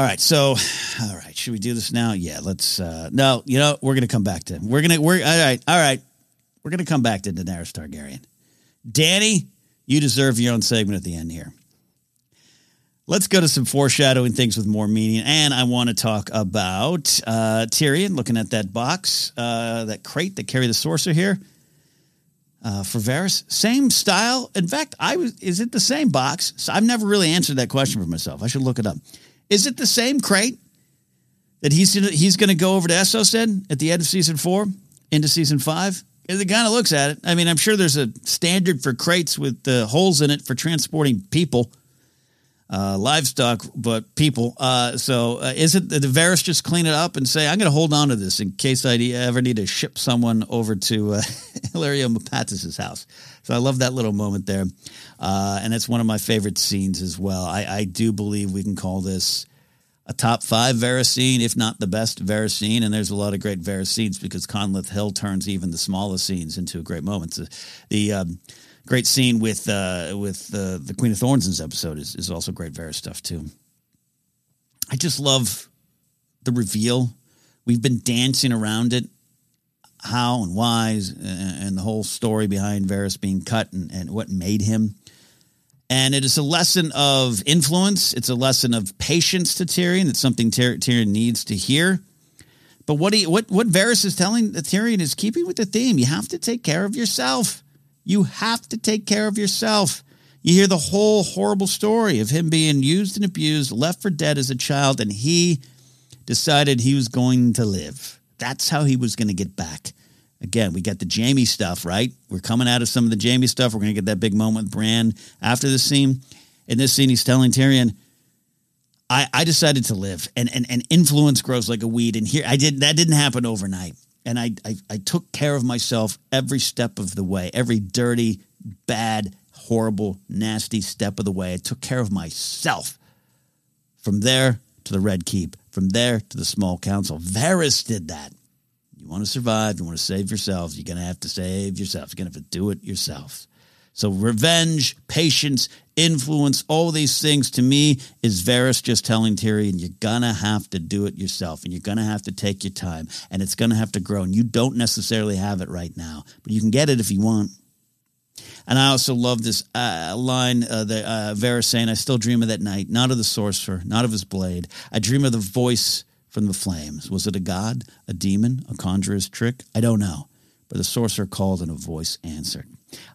All right, so all right, should we do this now? Yeah, let's. uh No, you know we're gonna come back to we're gonna we're all right, all right. We're gonna come back to Daenerys Targaryen. Dany, you deserve your own segment at the end here. Let's go to some foreshadowing things with more meaning. And I want to talk about uh, Tyrion looking at that box, uh, that crate that carry the sorcerer here uh, for Varys. Same style. In fact, I was. Is it the same box? So I've never really answered that question for myself. I should look it up. Is it the same crate that he's he's going to go over to Essos in at the end of season four into season five? It kind of looks at it. I mean, I'm sure there's a standard for crates with the holes in it for transporting people, uh, livestock, but people. Uh, so uh, is it the Varys just clean it up and say, I'm going to hold on to this in case I ever need to ship someone over to uh, [laughs] Illyrio Mopatis's house? So I love that little moment there. Uh, and it's one of my favorite scenes as well. I, I do believe we can call this a top five Varys scene, if not the best Varys scene. And there's a lot of great Varys scenes because Conleth Hill turns even the smallest scenes into great moments. The, the um, great scene with uh, with uh, the Queen of Thorns in this episode is, is also great Varys stuff too. I just love the reveal. We've been dancing around it, how and why, and the whole story behind Varys being cut and, and what made him. And it is a lesson of influence. It's a lesson of patience to Tyrion. It's something Tyr- Tyrion needs to hear. But what he, what what Varys is telling Tyrion is keeping with the theme. You have to take care of yourself. You have to take care of yourself. You hear the whole horrible story of him being used and abused, left for dead as a child, and he decided he was going to live. That's how he was going to get back. Again, we got the Jaime stuff, right? We're coming out of some of the Jaime stuff. We're going to get that big moment with Bran after this scene. In this scene, he's telling Tyrion, I, I decided to live and, and, and influence grows like a weed. And here I did that didn't happen overnight. And I, I I took care of myself every step of the way, every dirty, bad, horrible, nasty step of the way. I took care of myself. From there to the Red Keep, from there to the small council. Varys did that. You want to survive, you want to save yourselves, you're going to have to save yourself. You're going to have to do it yourself. So revenge, patience, influence, all these things to me is Varys just telling Tyrion, you're going to have to do it yourself and you're going to have to take your time and it's going to have to grow. And you don't necessarily have it right now, but you can get it if you want. And I also love this uh, line uh, that uh, Varys saying, I still dream of that night, not of the sorcerer, not of his blade. I dream of the voice from the flames. Was it a god, a demon, a conjurer's trick? I don't know. But the sorcerer called and a voice answered.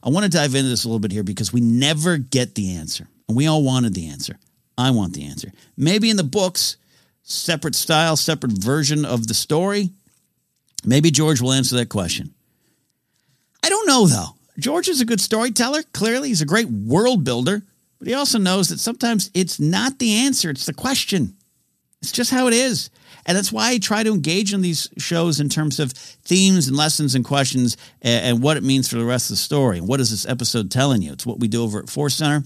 I want to dive into this a little bit here because we never get the answer. And we all wanted the answer. I want the answer. Maybe in the books, separate style, separate version of the story. Maybe George will answer that question. I don't know, though. George is a good storyteller. Clearly, he's a great world builder. But he also knows that sometimes it's not the answer, it's the question. It's just how it is. And that's why I try to engage in these shows in terms of themes and lessons and questions and, and what it means for the rest of the story. And What is this episode telling you? It's what we do over at Force Center.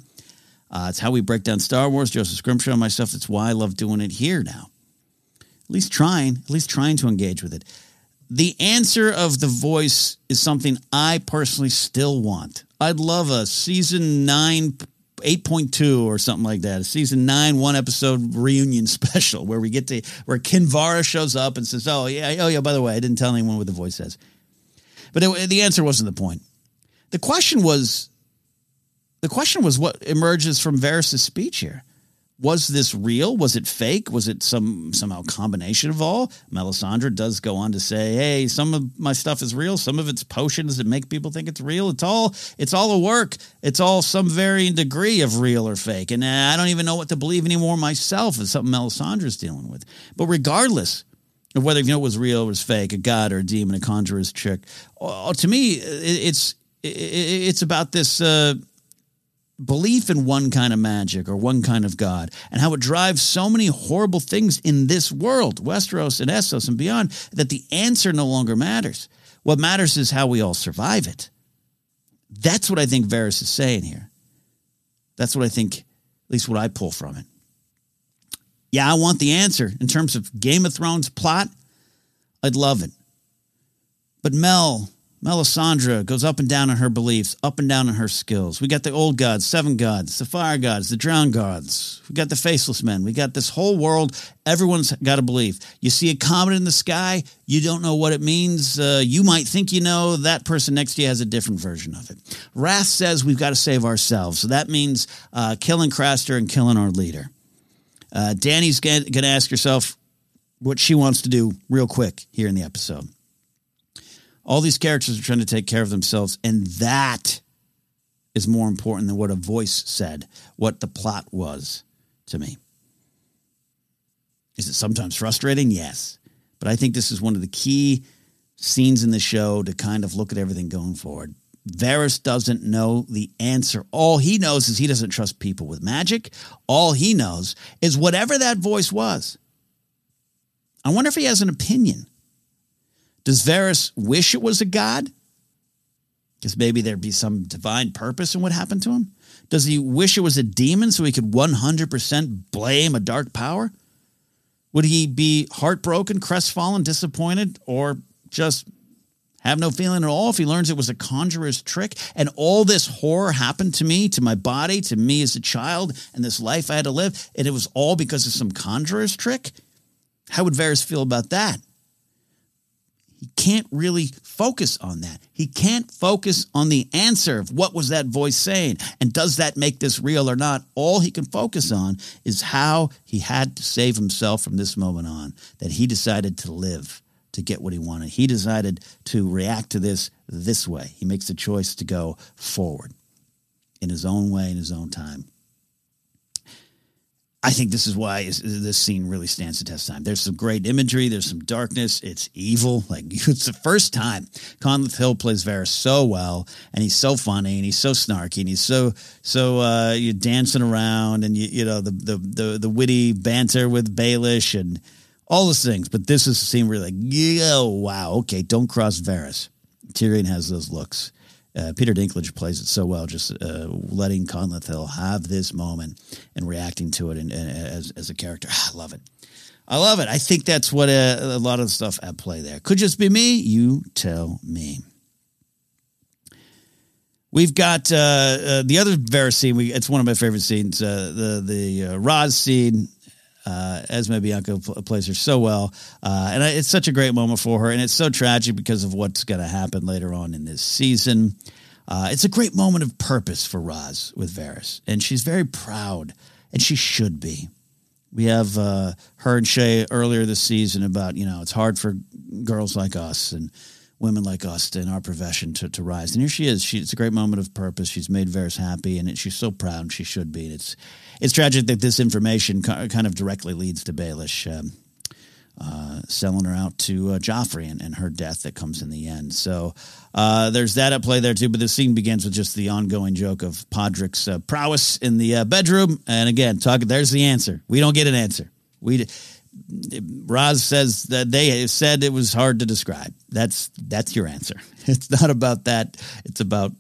Uh, it's how we break down Star Wars, Joseph Scrimshaw and myself. It's why I love doing it here now. At least trying, at least trying to engage with it. The answer of the voice is something I personally still want. I'd love a season nine 8.2 or something like that. Season nine, one episode reunion [laughs] special where we get to where Kinvara shows up and says, "Oh yeah, oh yeah." By the way, I didn't tell anyone what the voice says, but it, the answer wasn't the point. The question was, the question was what emerges from Varys' speech here was this real? Was it fake? Was it some somehow combination of all? Melisandre does go on to say, "Hey, some of my stuff is real. Some of it's potions that make people think it's real. It's all it's all a work. It's all some varying degree of real or fake." And I don't even know what to believe anymore myself. It's something Melisandre's dealing with. But regardless of whether you know it was real or was fake, a god or a demon, a conjurer's trick, uh, to me, it's it's about this. Uh, belief in one kind of magic or one kind of God and how it drives so many horrible things in this world, Westeros and Essos and beyond, that the answer no longer matters. What matters is how we all survive it. That's what I think Varys is saying here. That's what I think, at least what I pull from it. Yeah, I want the answer in terms of Game of Thrones plot. I'd love it. But Mel, Melisandre goes up and down in her beliefs, up and down in her skills. We got the old gods, seven gods, the fire gods, the drowned gods. We got the faceless men. We got this whole world. Everyone's got a belief. You see a comet in the sky, you don't know what it means. Uh, you might think you know. That person next to you has a different version of it. Rast says we've got to save ourselves. So that means uh, killing Craster and killing our leader. Uh, Dany's going to ask herself what she wants to do real quick here in the episode. All these characters are trying to take care of themselves, and that is more important than what a voice said, what the plot was to me. Is it sometimes frustrating? Yes. But I think this is one of the key scenes in the show to kind of look at everything going forward. Varys doesn't know the answer. All he knows is he doesn't trust people with magic. All he knows is whatever that voice was. I wonder if he has an opinion. Does Varys wish it was a god? Because maybe there'd be some divine purpose in what happened to him? Does he wish it was a demon so he could 100% blame a dark power? Would he be heartbroken, crestfallen, disappointed, or just have no feeling at all if he learns it was a conjurer's trick and all this horror happened to me, to my body, to me as a child, and this life I had to live, and it was all because of some conjurer's trick? How would Varys feel about that? He can't really focus on that. He can't focus on the answer of what was that voice saying and does that make this real or not. All he can focus on is how he had to save himself from this moment on, that he decided to live to get what he wanted. He decided to react to this this way. He makes a choice to go forward in his own way, in his own time. I think this is why this scene really stands the test time. There's some great imagery. There's some darkness. It's evil. [laughs] Like it's the first time Conleth Hill plays Varys so well, and he's so funny, and he's so snarky, and he's so so uh, you're dancing around, and you you know the the the, the witty banter with Baelish and all those things. But this is a scene where you're like, oh, wow, okay, don't cross Varys. Tyrion has those looks. Uh, Peter Dinklage plays it so well, just uh, letting Conleth Hill have this moment and reacting to it and, and as, as a character. I love it. I love it. I think that's what a, uh, a lot of the stuff at play there. Could just be me. You tell me. We've got uh, uh, the other Varys scene. We, it's one of my favorite scenes. Uh, the the uh, Ros scene uh, Esme Bianco plays her so well, uh, and it's such a great moment for her. And it's so tragic because of what's going to happen later on in this season. Uh, it's a great moment of purpose for Ros with Varys, and she's very proud, and she should be. We have uh, her and Shae earlier this season about you know it's hard for girls like us and women like us in our profession to, to rise. And here she is. She, it's a great moment of purpose. She's made Varys happy, and it, she's so proud, and she should be. And it's it's tragic that this information kind of directly leads to Baelish um, uh, selling her out to uh, Joffrey and, and, her death that comes in the end. So uh, there's that at play there too. But the scene begins with just the ongoing joke of Podrick's uh, prowess in the uh, bedroom. And again, talk. There's the answer. We don't get an answer. We. Ros says that they said it was hard to describe. That's that's your answer. [laughs] It's not about that. It's about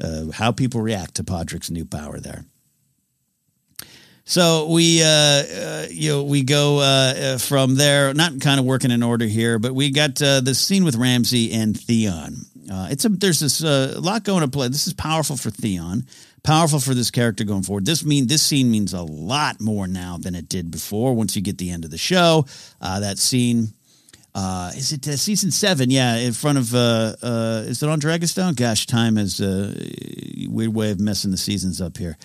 uh, how people react to Podrick's new power there. So we, uh, uh, you know, we go uh, uh, from there. Not kind of working in order here, but we got uh, the scene with Ramsay and Theon. Uh, it's a there's this a lot going to play. This is powerful for Theon, powerful for this character going forward. This mean this scene means a lot more now than it did before. Once you get the end of the show, that scene. uh, is it season seven? Yeah, in front of uh, uh, is it on Dragonstone? Gosh, time is a weird way of messing the seasons up here.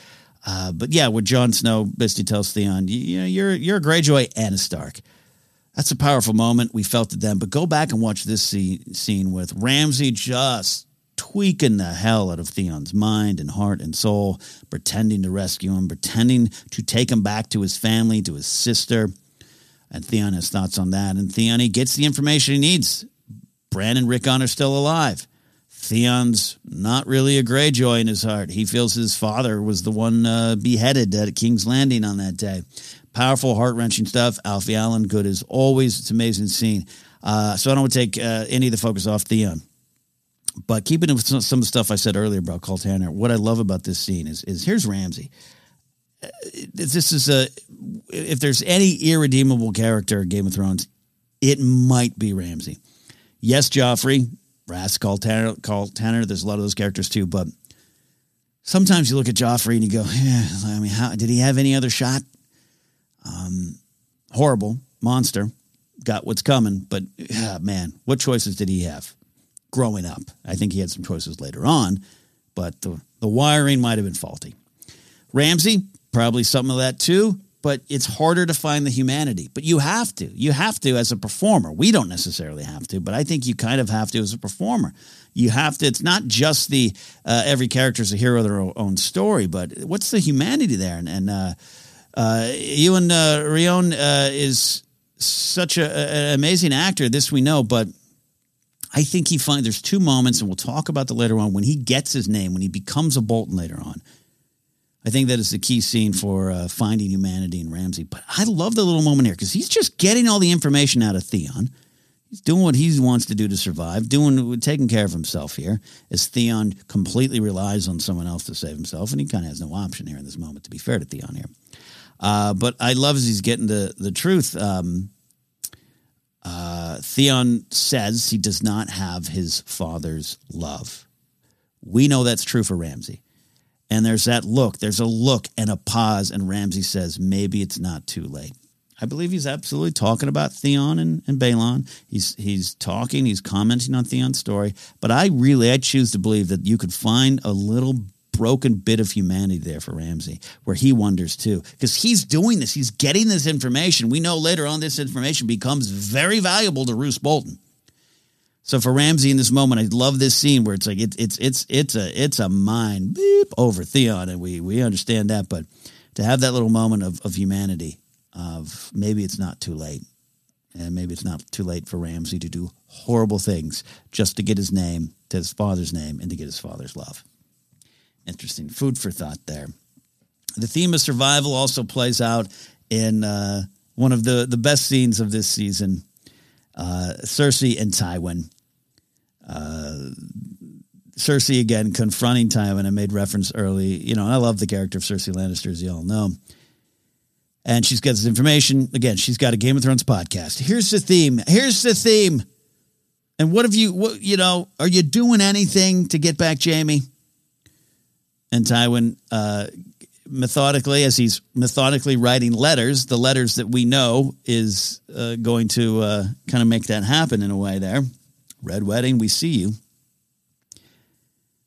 Uh, but yeah, with Jon Snow basically tells Theon, you, you know, you're you're a Greyjoy and a Stark. That's a powerful moment. We felt it then, but go back and watch this scene, scene with Ramsay just tweaking the hell out of Theon's mind and heart and soul, pretending to rescue him, pretending to take him back to his family, to his sister. And Theon has thoughts on that. And Theon he gets the information he needs. Bran and Rickon are still alive. Theon's not really a Greyjoy in his heart. He feels his father was the one uh, beheaded at King's Landing on that day. Powerful, heart wrenching stuff. Alfie Allen, good as always. It's amazing scene. Uh, so I don't want to take uh, any of the focus off Theon. But keeping with some, some of the stuff I said earlier about Karl Tanner, what I love about this scene is, is here's Ramsay. Uh, this is a if there's any irredeemable character in Game of Thrones, it might be Ramsay. Yes, Joffrey, Ras Karl Tanner, Karl Tanner. There's a lot of those characters too, but sometimes you look at Joffrey and you go, yeah, I mean, how did he have any other shot? Um, horrible monster, got what's coming, but yeah, man, what choices did he have growing up? I think he had some choices later on, but the the wiring might have been faulty. Ramsay, probably some of that too but it's harder to find the humanity. But you have to. You have to as a performer. We don't necessarily have to, but I think you kind of have to as a performer. You have to. It's not just the uh, every character is a hero of their own story, but what's the humanity there? And, and uh, uh, Iwan uh, Rheon uh, is such a, an amazing actor. This we know, but I think he finds there's two moments, and we'll talk about the later on when he gets his name, when he becomes a Bolton later on. I think that is the key scene for uh, finding humanity in Ramsay. But I love the little moment here because he's just getting all the information out of Theon. He's doing what he wants to do to survive, doing taking care of himself here. As Theon completely relies on someone else to save himself, and he kind of has no option here in this moment. To be fair to Theon here, uh, but I love as he's getting the the truth. Um, uh, Theon says he does not have his father's love. We know that's true for Ramsay. And there's that look. There's a look and a pause, and Ramsay says, maybe it's not too late. I believe he's absolutely talking about Theon and, and Balon. He's he's talking, he's commenting on Theon's story. But I really I choose to believe that you could find a little broken bit of humanity there for Ramsay, where he wonders too. Because he's doing this, he's getting this information. We know later on this information becomes very valuable to Roose Bolton. So for Ramsay in this moment, I love this scene where it's like it's it's it's it's a it's a mind beep over Theon, and we we understand that, but to have that little moment of, of humanity, of maybe it's not too late, and maybe it's not too late for Ramsay to do horrible things just to get his name, to his father's name, and to get his father's love. Interesting food for thought there. The theme of survival also plays out in uh, one of the the best scenes of this season. Uh, Cersei and Tywin uh, Cersei again confronting Tywin. I made reference early. You know, I love the character of Cersei Lannister, as you all know. And she's got this information. Again, she's got a Game of Thrones podcast. Here's the theme. Here's the theme. And what have you, what, you know, are you doing anything to get back Jaime? And Tywin, uh, methodically, as he's methodically writing letters, the letters that we know is uh, going to uh, kind of make that happen in a way there. Red Wedding, we see you.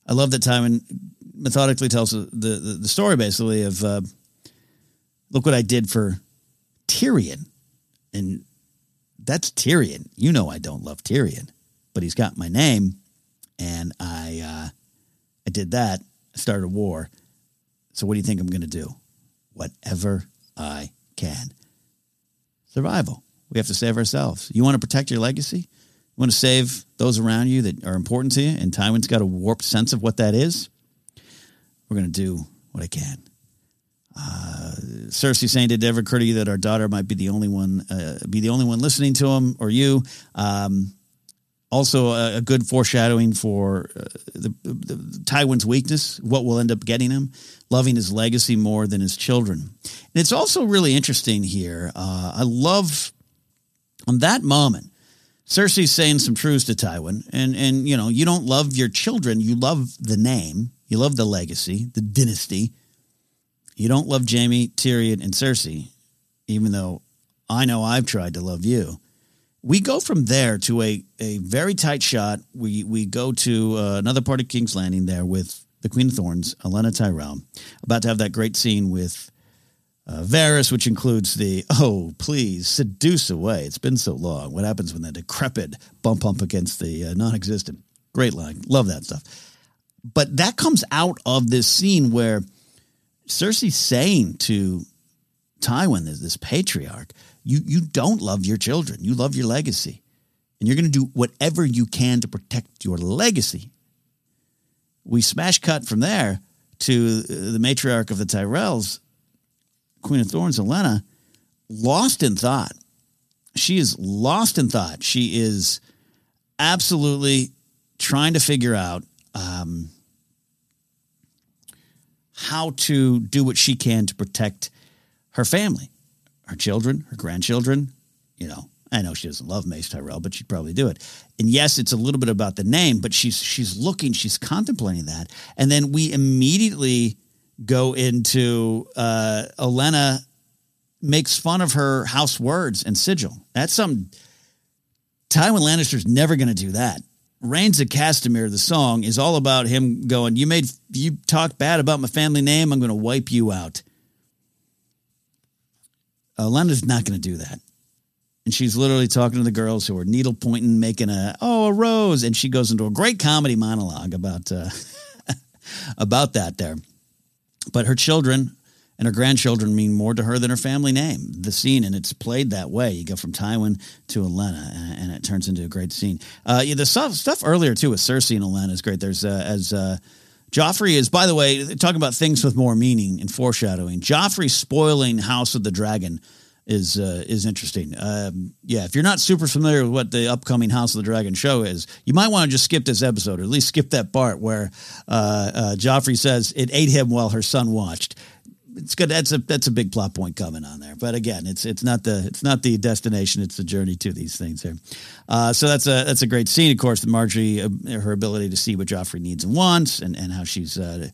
I love that Tywin methodically tells the, the, the story basically of uh, look what I did for Tyrion. And that's Tyrion. You know I don't love Tyrion, but he's got my name, and I uh, I did that. I started a war. So what do you think I'm going to do? Whatever I can. Survival. We have to save ourselves. You want to protect your legacy? Want to save those around you that are important to you, and Tywin's got a warped sense of what that is. We're going to do what I can. Uh, Cersei saying, "Did it ever occur to you that our daughter might be the only one, uh, be the only one listening to him, or you?" Um, also, a, a, good foreshadowing for uh, the, the, the, Tywin's weakness, what will end up getting him, loving his legacy more than his children. And it's also really interesting here. Uh, I love on that moment Cersei's saying some truths to Tywin, and and you know you don't love your children, you love the name, you love the legacy, the dynasty. You don't love Jaime, Tyrion, and Cersei, even though I know I've tried to love you. We go from there to a, a very tight shot. We we go to uh, another part of King's Landing there with the Queen of Thorns, Olenna Tyrell, about to have that great scene with uh, Varys, which includes the, oh, please seduce away. It's been so long. What happens when the decrepit bump up against the uh, non existent? Great line. Love that stuff. But that comes out of this scene where Cersei's saying to Tywin, this patriarch, you, you don't love your children. You love your legacy. And you're going to do whatever you can to protect your legacy. We smash cut from there to the matriarch of the Tyrells Queen of Thorns, Olenna, lost in thought. She is lost in thought. She is absolutely trying to figure out um, how to do what she can to protect her family, her children, her grandchildren. You know, I know she doesn't love Mace Tyrell, but she'd probably do it. And yes, it's a little bit about the name, but she's she's looking, she's contemplating that, and then we immediately go into uh, Olenna makes fun of her house words and sigil. That's some Tywin Lannister's never going to do that. Rains of Castamere, the song, is all about him going, You made you talk bad about my family name, I'm going to wipe you out. Olenna's not going to do that. And she's literally talking to the girls who are needle pointing, making a oh a rose, and she goes into a great comedy monologue about uh, [laughs] about that there. But her children and her grandchildren mean more to her than her family name. The scene, and it's played that way. You go from Tywin to Olenna, and, it turns into a great scene. Uh, yeah, the stuff, stuff earlier too with Cersei and Olenna is great. There's uh, as uh, Joffrey is, by the way, talking about things with more meaning and foreshadowing. Joffrey spoiling House of the Dragon is uh, is interesting. Um, yeah, if you're not super familiar with what the upcoming House of the Dragon show is, you might want to just skip this episode, or at least skip that part where uh, uh, Joffrey says it ate him while her son watched it's good. That's a that's a big plot point coming on there. But again, it's it's not the it's not the destination. It's the journey to these things here. Uh, so that's a that's a great scene. Of course, Margaery, uh, her ability to see what Joffrey needs and wants, and and how she's uh,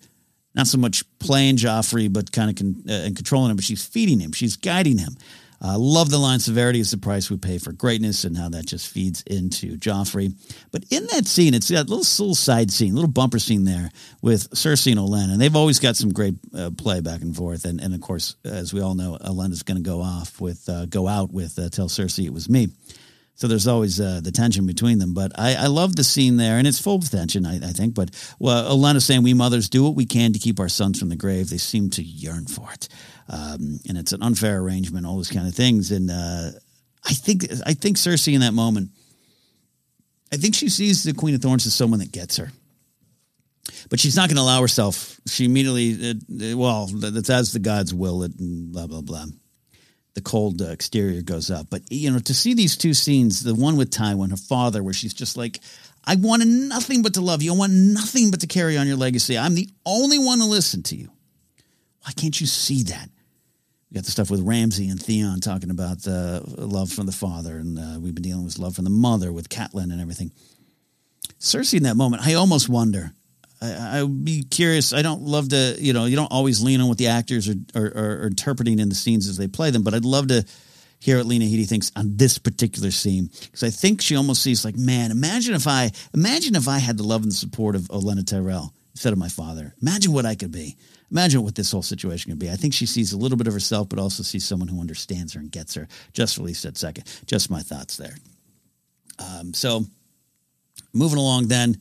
not so much playing Joffrey, but kind of con- uh, and controlling him. But she's feeding him. She's guiding him. Uh, love the line severity is the price we pay for greatness and how that just feeds into Joffrey. But in that scene, it's that little, little side scene, little bumper scene there with Cersei and Olenna. And they've always got some great uh, play back and forth. And, and of course, as we all know, Olenna's going to go off with, uh, go out with, uh, tell Cersei it was me. So there's always uh, the tension between them. But I, I love the scene there, and it's full of tension, I, I think. But well, Olenna's saying, We mothers do what we can to keep our sons from the grave. They seem to yearn for it um, and it's an unfair arrangement, all those kind of things. And uh, I think I think Cersei in that moment, I think she sees the Queen of Thorns as someone that gets her, but she's not going to allow herself. She immediately, uh, well, that's as the gods will it, and blah blah blah. The cold uh, exterior goes up, but you know to see these two scenes, the one with Tywin, her father, where she's just like. I wanted nothing but to love you. I want nothing but to carry on your legacy. I'm the only one to listen to you. Why can't you see that? We got the stuff with Ramsay and Theon talking about uh, love from the father, and uh, we've been dealing with love from the mother with Catelyn and everything. Cersei in that moment, I almost wonder. I, would be curious. I don't love to, you know, you don't always lean on what the actors are, are, are interpreting in the scenes as they play them, but I'd love to hear what Lena Headey thinks on this particular scene because I think she almost sees like, man, imagine if I imagine if I had the love and support of Olenna Tyrell instead of my father. Imagine what I could be. Imagine what this whole situation could be. I think she sees a little bit of herself, but also sees someone who understands her and gets her. Just released that second. Just my thoughts there. Um, so moving along, then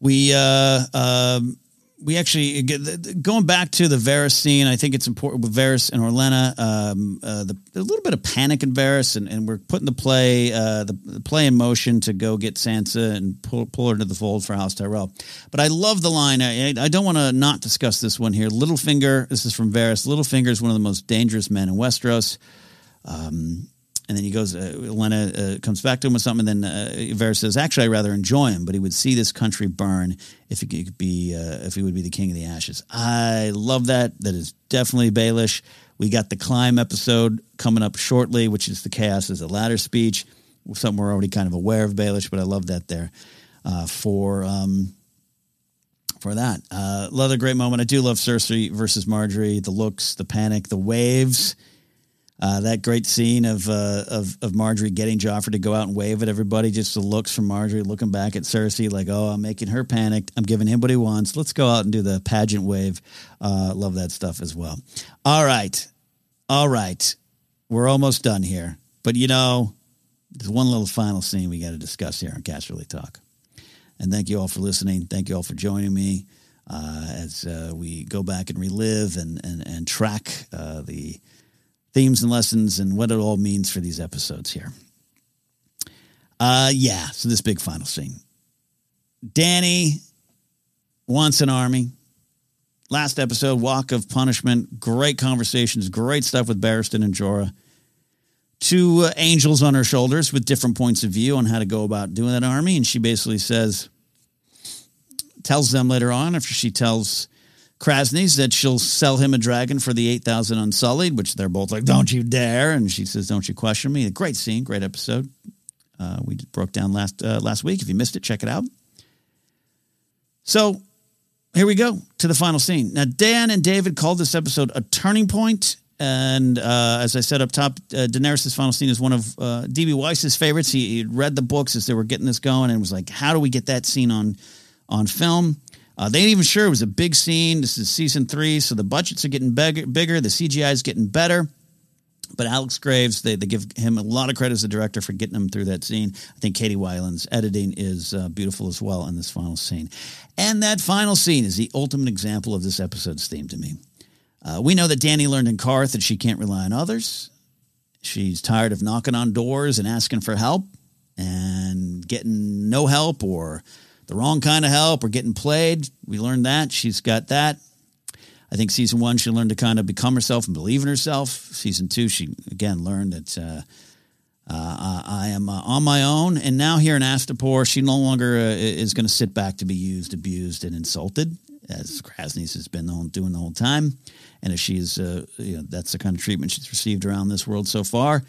we uh, um, we actually going back to the Varys scene. I think it's important with Varys and Olenna. Um, uh, the, a little bit of panic in Varys, and, and we're putting the play uh, the, the, play in motion to go get Sansa and pull, pull her into the fold for House Tyrell. But I love the line. I, I don't want to not discuss this one here. Littlefinger. This is from Varys. Littlefinger is one of the most dangerous men in Westeros. Um, and then he goes, uh, Lena uh, comes back to him with something, and then uh, Varys says, "Actually, I rather enjoy him, but he would see this country burn if he could be, uh, if he would be the king of the ashes." I love that. That is definitely Baelish. We got the climb episode coming up shortly, which is the chaos as a ladder speech. Something we're already kind of aware of Baelish, but I love that there uh, for um, for that. Uh, another great moment. I do love Cersei versus Margaery, The looks, the panic, the waves uh, that great scene of, uh, of of Margaery getting Joffrey to go out and wave at everybody, just the looks from Margaery looking back at Cersei, like, "Oh, I'm making her panic. I'm giving him what he wants. Let's go out and do the pageant wave." Uh, love that stuff as well. All right, all right, we're almost done here, but you know, there's one little final scene we got to discuss here on Casterly Talk. And thank you all for listening. Thank you all for joining me uh, as uh, we go back and relive and and and track uh, the themes and lessons and what it all means for these episodes here. Uh, yeah, so this big final scene. Dany wants an army. Last episode, Walk of Punishment. Great conversations, great stuff with Barristan and Jorah. Two uh, angels on her shoulders with different points of view on how to go about doing that army. And she basically says, tells them later on, after she tells Kraznys that she'll sell him a dragon for the 8,000 Unsullied, which they're both like, don't you dare. And she says, don't you question me. Great scene, great episode. Uh, we broke down last, uh, last week. If you missed it, check it out. So here we go to the final scene. Now, Dan and David called this episode a turning point. And uh, as I said up top, uh, Daenerys' final scene is one of uh, D.B. Weiss's favorites. He, he read the books as they were getting this going and was like, how do we get that scene on, on film? Uh, they ain't even sure it was a big scene. This is season three, so the budgets are getting bigger. bigger the CGI is getting better. But Alex Graves, they, they give him a lot of credit as a director for getting him through that scene. I think Katie Weiland's editing is uh, beautiful as well in this final scene. And that final scene is the ultimate example of this episode's theme to me. Uh, we know that Dany learned in Qarth that she can't rely on others. She's tired of knocking on doors and asking for help and getting no help or the wrong kind of help or getting played. We learned that. She's got that. I think season one, she learned to kind of become herself and believe in herself. Season two, she again learned that uh, uh, I am uh, on my own. And now here in Astapor, she no longer uh, is going to sit back to be used, abused, and insulted, as Kraznys has been doing the whole time. And if she's, uh, you know, that's the kind of treatment she's received around this world so far.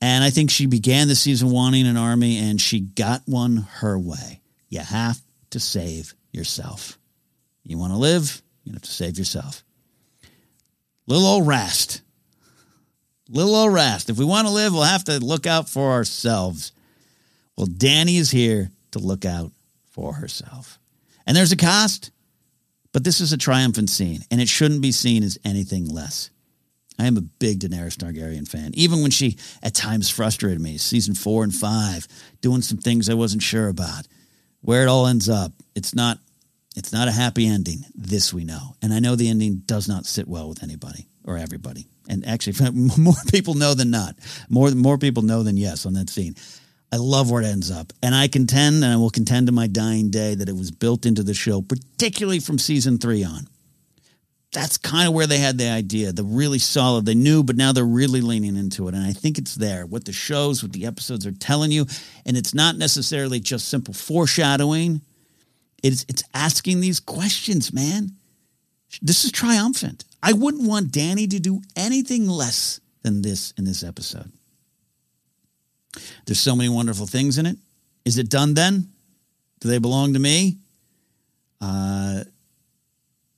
And I think she began the season wanting an army, and she got one her way. You have to save yourself. You want to live, you have to save yourself. Little old Rast. Little old Rast. If we want to live, we'll have to look out for ourselves. Well, Dany is here to look out for herself. And there's a cost, but this is a triumphant scene, and it shouldn't be seen as anything less. I am a big Daenerys Targaryen fan, even when she at times frustrated me. Season four and five, doing some things I wasn't sure about where it all ends up, it's not it's not a happy ending. This we know, and I know the ending does not sit well with anybody or everybody. And actually, [laughs] more people know than not. More more people know than yes on that scene. I love where it ends up, and I contend, and I will contend to my dying day that it was built into the show, particularly from season three on. That's kind of where they had the idea, the really solid. They knew, but now they're really leaning into it, and I think it's there. What the shows, what the episodes are telling you, and it's not necessarily just simple foreshadowing it's it's asking these questions, man. This is triumphant. I wouldn't want Dany to do anything less than this in this episode. There's so many wonderful things in it. Is it done then? Do they belong to me? Uh,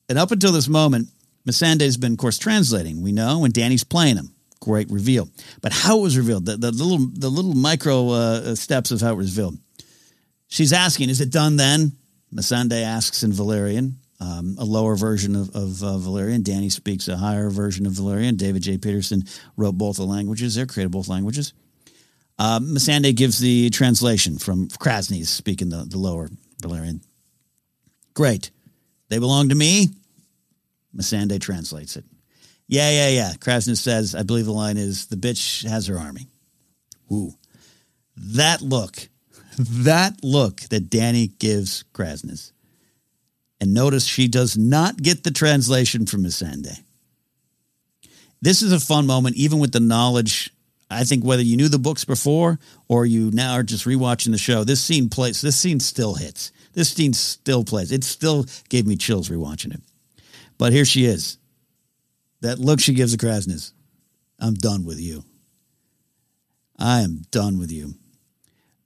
and up until this moment, Missandei's been, of course, translating. We know when Dany's playing him. Great reveal. But how it was revealed, the, the little the little micro uh, steps of how it was revealed. She's asking, is it done then? Missandei asks in Valyrian, um, a lower version of, of uh, Valyrian. Dany speaks a higher version of Valyrian. David J. Peterson wrote both the languages there, created both languages. Uh, Missandei gives the translation from Kraznys speaking the, the lower Valyrian. Great. They belong to me. Missandei translates it. Yeah, yeah, yeah. Kraznys says, I believe the line is, the bitch has her army. Ooh. That look that look that Dany gives Kraznys. And notice she does not get the translation from Missandei. This is a fun moment, even with the knowledge. I think whether you knew the books before or you now are just rewatching the show, this scene plays. This scene still hits. This scene still plays. It still gave me chills rewatching it. But here she is. That look she gives to Kraznys. I'm done with you. I am done with you.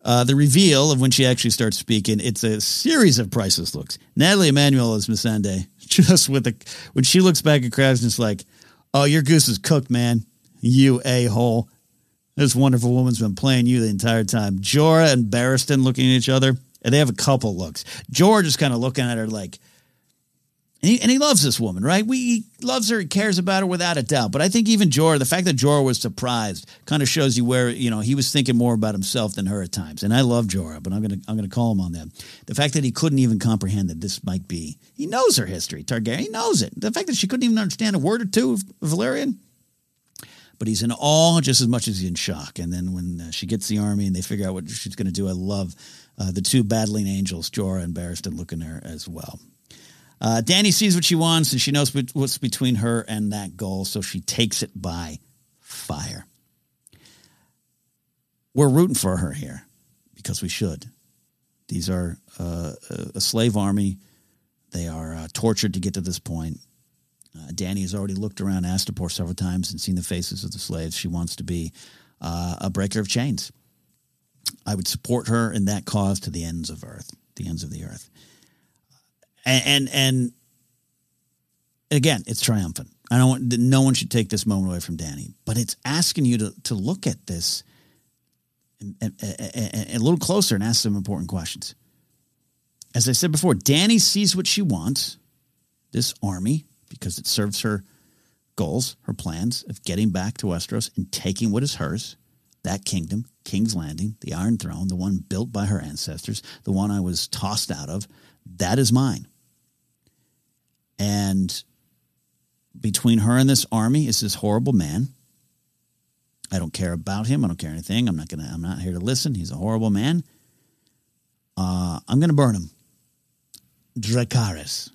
Uh, the reveal of when she actually starts speaking, it's a series of priceless looks. Nathalie Emmanuel is Missandei, [laughs] just with a when she looks back at Krabs like, "Oh, your goose is cooked, man. You a hole. This wonderful woman's been playing you the entire time." Jorah and Barristan looking at each other, and they have a couple looks. Jorah is kind of looking at her like, and he, and he loves this woman, right? We, he loves her, he cares about her without a doubt. But I think even Jorah, the fact that Jorah was surprised, kind of shows you where you know he was thinking more about himself than her at times. And I love Jorah, but I'm gonna I'm gonna call him on that. The fact that he couldn't even comprehend that this might be, he knows her history, Targaryen, he knows it. The fact that she couldn't even understand a word or two of Valyrian, but he's in awe just as much as he's in shock. And then when uh, she gets the army and they figure out what she's going to do, I love uh, the two battling angels, Jorah and Barristan, looking at her as well. Uh, Dany sees what she wants and she knows what's between her and that goal, so she takes it by fire. We're rooting for her here because we should. These are uh, a slave army. They are uh, tortured to get to this point. Uh, Dany has already looked around Astapor several times and seen the faces of the slaves. She wants to be uh, a breaker of chains. I would support her in that cause to the ends of earth, the ends of the earth and and, and again, it's triumphant. I don't want no one should take this moment away from Dany, but it's asking you to to look at this a little closer and ask some important questions. As I said before, Dany sees what she wants, this army, because it serves her goals, her plans of getting back to Westeros and taking what is hers, that kingdom, King's Landing, the Iron Throne, the one built by her ancestors, the one I was tossed out of, that is mine. And between her and this army is this horrible man. I don't care about him. I don't care anything. I'm not gonna. I'm not here to listen. He's a horrible man. Uh, I'm gonna burn him. Dracarys,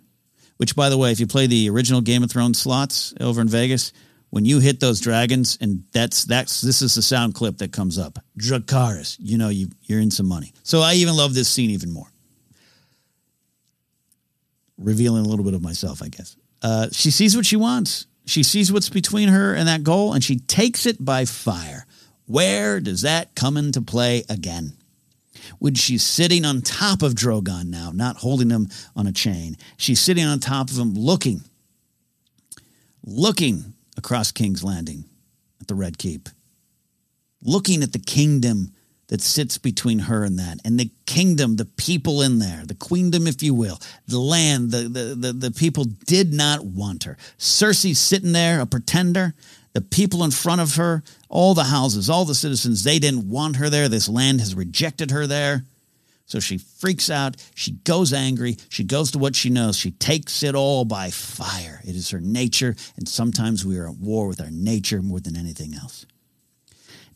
which, by the way, if you play the original Game of Thrones slots over in Vegas, when you hit those dragons, and that's that's this is the sound clip that comes up. Dracarys, you know you you're in some money. So I even love this scene even more. Revealing a little bit of myself, I guess. Uh, she sees what she wants. She sees what's between her and that goal, and she takes it by fire. Where does that come into play again? When she's sitting on top of Drogon now, not holding him on a chain. She's sitting on top of him, looking, looking across King's Landing at the Red Keep, looking at the kingdom that sits between her and that, and the kingdom, the people in there, the queendom, if you will, the land, the, the, the, the people did not want her. Cersei's sitting there, a pretender. The people in front of her, all the houses, all the citizens, they didn't want her there. This land has rejected her there. So she freaks out. She goes angry. She goes to what she knows. She takes it all by fire. It is her nature. And sometimes we are at war with our nature more than anything else.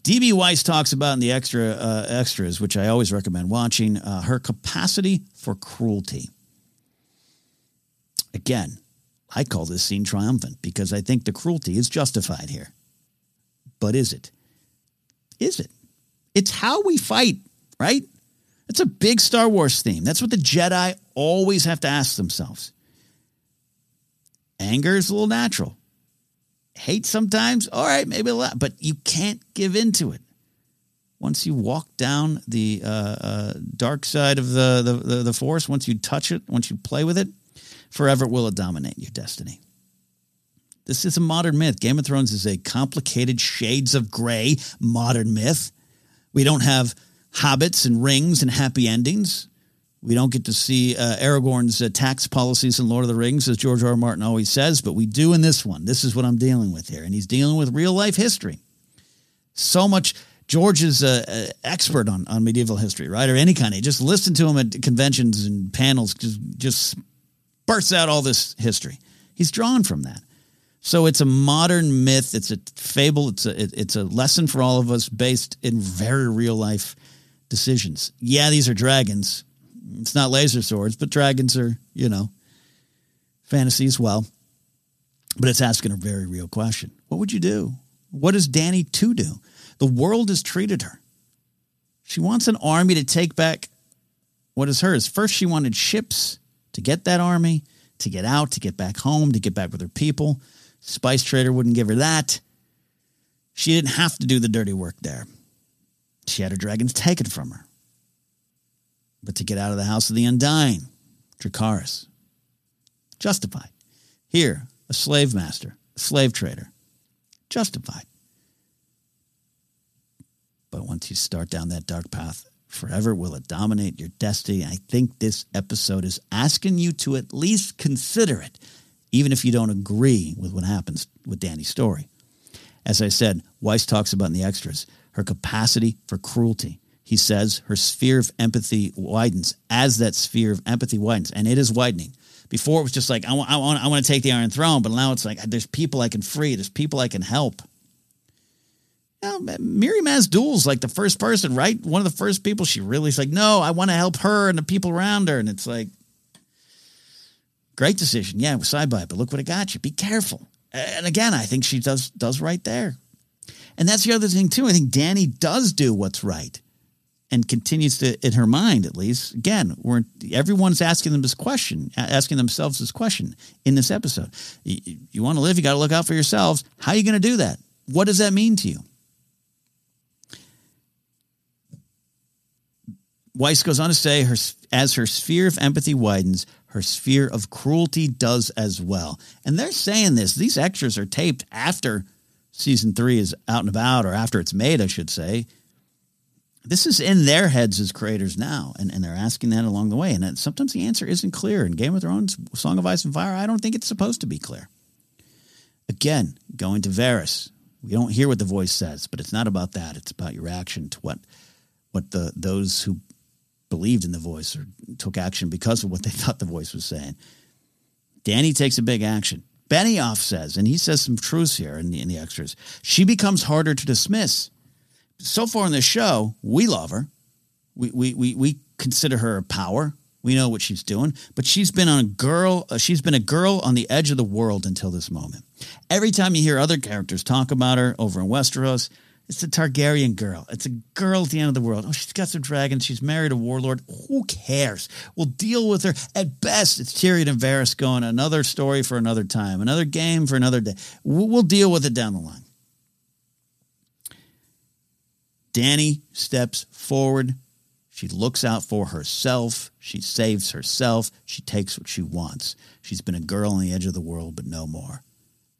DB Weiss talks about in the extra uh, extras, which I always recommend watching, uh, her capacity for cruelty. Again, I call this scene triumphant because I think the cruelty is justified here. But is it? Is it? It's how we fight, right? It's a big Star Wars theme. That's what the Jedi always have to ask themselves. Anger is a little natural hate sometimes, all right, maybe a lot, but you can't give into it. Once you walk down the uh, uh, dark side of the, the, the, the force, once you touch it, once you play with it, forever will it dominate your destiny. This is a modern myth. Game of Thrones is a complicated shades of gray modern myth. We don't have hobbits and rings and happy endings. We don't get to see uh, Aragorn's uh, tax policies in Lord of the Rings, as George R. R. Martin always says, but we do in this one. This is what I'm dealing with here. And he's dealing with real life history. So much. George is an expert on, on medieval history, right? Or any kind of. Just listen to him at conventions and panels, just, just bursts out all this history. He's drawn from that. So it's a modern myth. It's a fable. It's a, it's a lesson for all of us based in very real life decisions. Yeah, these are dragons it's not laser swords, but dragons are, you know, fantasy as well. But it's asking a very real question. What would you do? What does Dany to do? The world has treated her. She wants an army to take back what is hers. First, she wanted ships to get that army, to get out, to get back home, to get back with her people. Spice Trader wouldn't give her that. She didn't have to do the dirty work there. She had her dragons taken from her but to get out of the house of the undying, Dracarys. Justified. Here, a slave master, a slave trader. Justified. But once you start down that dark path, forever will it dominate your destiny. I think this episode is asking you to at least consider it, even if you don't agree with what happens with Dany's story. As I said, Weiss talks about in the extras her capacity for cruelty he says her sphere of empathy widens as that sphere of empathy widens, and it is widening. Before it was just like I want, I want, I want to take the Iron Throne, but now it's like there's people I can free, there's people I can help. You know, Mirri like the first person, right? One of the first people she really like, no, I want to help her and the people around her, and it's like, great decision, yeah, side by, but look what it got you. Be careful. And again, I think she does does right there. And that's the other thing too. I think Dany does do what's right and continues to, in her mind at least, again, we're, everyone's asking them this question, asking themselves this question in this episode. You, you want to live, you got to look out for yourselves. How are you going to do that? What does that mean to you? Weiss goes on to say, her, as her sphere of empathy widens, her sphere of cruelty does as well. And they're saying this. These extras are taped after season three is out and about, or after it's made, I should say this is in their heads as creators now, and, and they're asking that along the way. And sometimes the answer isn't clear. In Game of Thrones, Song of Ice and Fire, I don't think it's supposed to be clear. Again, going to Varys, we don't hear what the voice says, but it's not about that. It's about your action to what what the those who believed in the voice or took action because of what they [laughs] thought the voice was saying. Dany takes a big action. Benioff says, and he says some truths here in the, in the extras, she becomes harder to dismiss. So far in this show, we love her. We, we, we, we consider her a power. We know what she's doing, but she's been on a girl. Uh, she's been a girl on the edge of the world until this moment. Every time you hear other characters talk about her over in Westeros, it's a Targaryen girl. It's a girl at the end of the world. Oh, she's got some dragons. She's married a warlord. Who cares? We'll deal with her. At best, it's Tyrion and Varys going another story for another time, another game for another day. We'll deal with it down the line. Dany steps forward. She looks out for herself. She saves herself. She takes what she wants. She's been a girl on the edge of the world, but no more.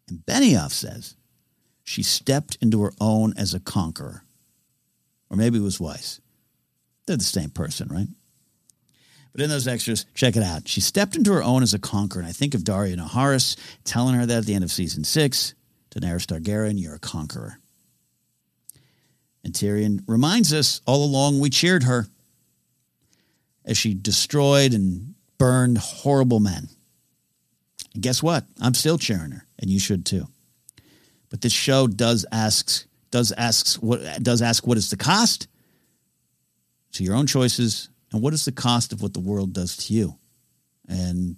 And Benioff says she stepped into her own as a conqueror. Or maybe it was Weiss. They're the same person, right? But in those extras, check it out. She stepped into her own as a conqueror. And I think of Daario Naharis telling her that at the end of season six Daenerys Targaryen, you're a conqueror. And Tyrion reminds us all along we cheered her as she destroyed and burned horrible men. And guess what? I'm still cheering her, and you should too. But this show does asks does asks what does ask what is the cost to your own choices and what is the cost of what the world does to you and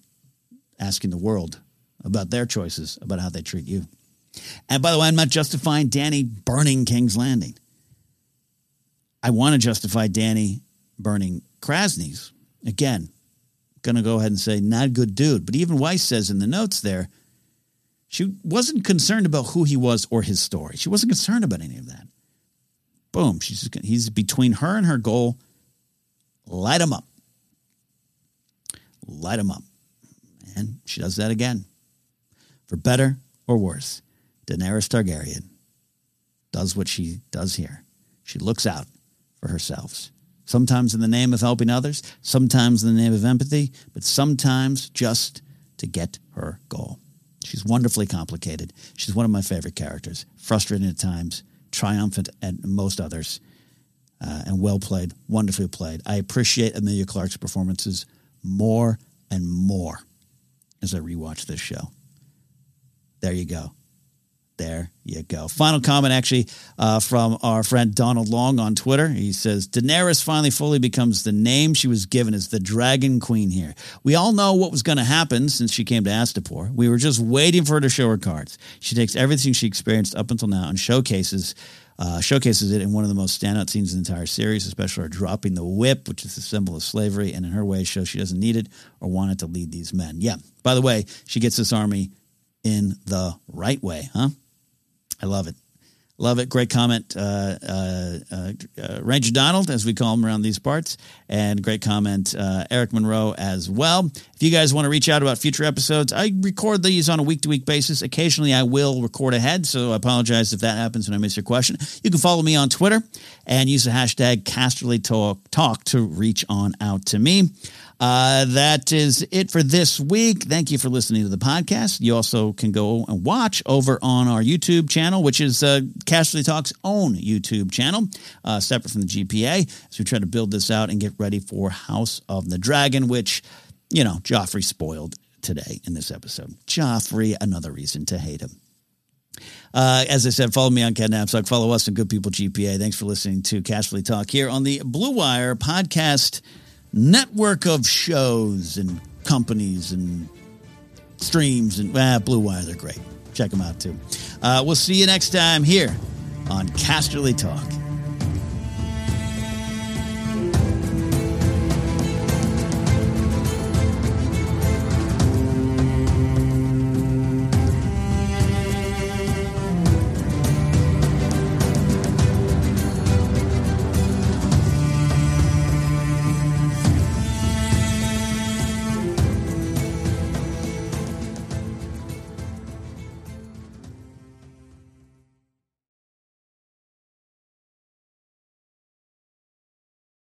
asking the world about their choices about how they treat you. And by the way, I'm not justifying Dany burning King's Landing. I want to justify Dany burning Kraznys. Again, to go ahead and say not a good dude. But even Weiss says in the notes there she wasn't concerned about who he was or his story. She wasn't concerned about any of that. Boom. She's just, he's between her and her goal. Light him up. Light him up. And she does that again. For better or worse, Daenerys Targaryen does what she does here. She looks out for herself. Sometimes in the name of helping others, sometimes in the name of empathy, but sometimes just to get her goal. She's wonderfully complicated. She's one of my favorite characters. Frustrating at times, triumphant at most others, uh, and well played, wonderfully played. I appreciate Emilia Clarke's performances more and more as I rewatch this show. There you go. There you go. Final comment, actually, uh, from our friend Donald Long on Twitter. He says Daenerys finally fully becomes the name she was given as the Dragon Queen here. We all know what was going to happen since she came to Astapor. We were just waiting for her to show her cards. She takes everything she experienced up until now and showcases. Uh, showcases it in one of the most standout scenes in the entire series, especially her dropping the whip, which is the symbol of slavery, and in her way shows she doesn't need it or want it to lead these men. Yeah. By the way, she gets this army in the right way, huh? I love it. Love it. Great comment, uh, uh, uh, uh, Ranger Donald, as we call him around these parts, and great comment, uh, Eric Monroe as well. If you guys want to reach out about future episodes, I record these on a week to week basis. Occasionally, I will record ahead, so I apologize if that happens when I miss your question. You can follow me on Twitter and use the hashtag Casterly Talk, talk to reach on out to me. Uh, that is it for this week. Thank you for listening to the podcast. You also can go and watch over on our YouTube channel, which is uh, Casterly Talk's own YouTube channel, uh, separate from the GPA, as we try to build this out and get ready for House of the Dragon, which, you know, Joffrey spoiled today in this episode. Joffrey, another reason to hate him. Uh, as I said, follow me on Cat Napzok. Follow us on Good People GPA. Thanks for listening to Casterly Talk here on the Blue Wire podcast network of shows and companies and streams and ah, Blue Wire. They're great. Check them out too. Uh, we'll see you next time here on Casterly Talk.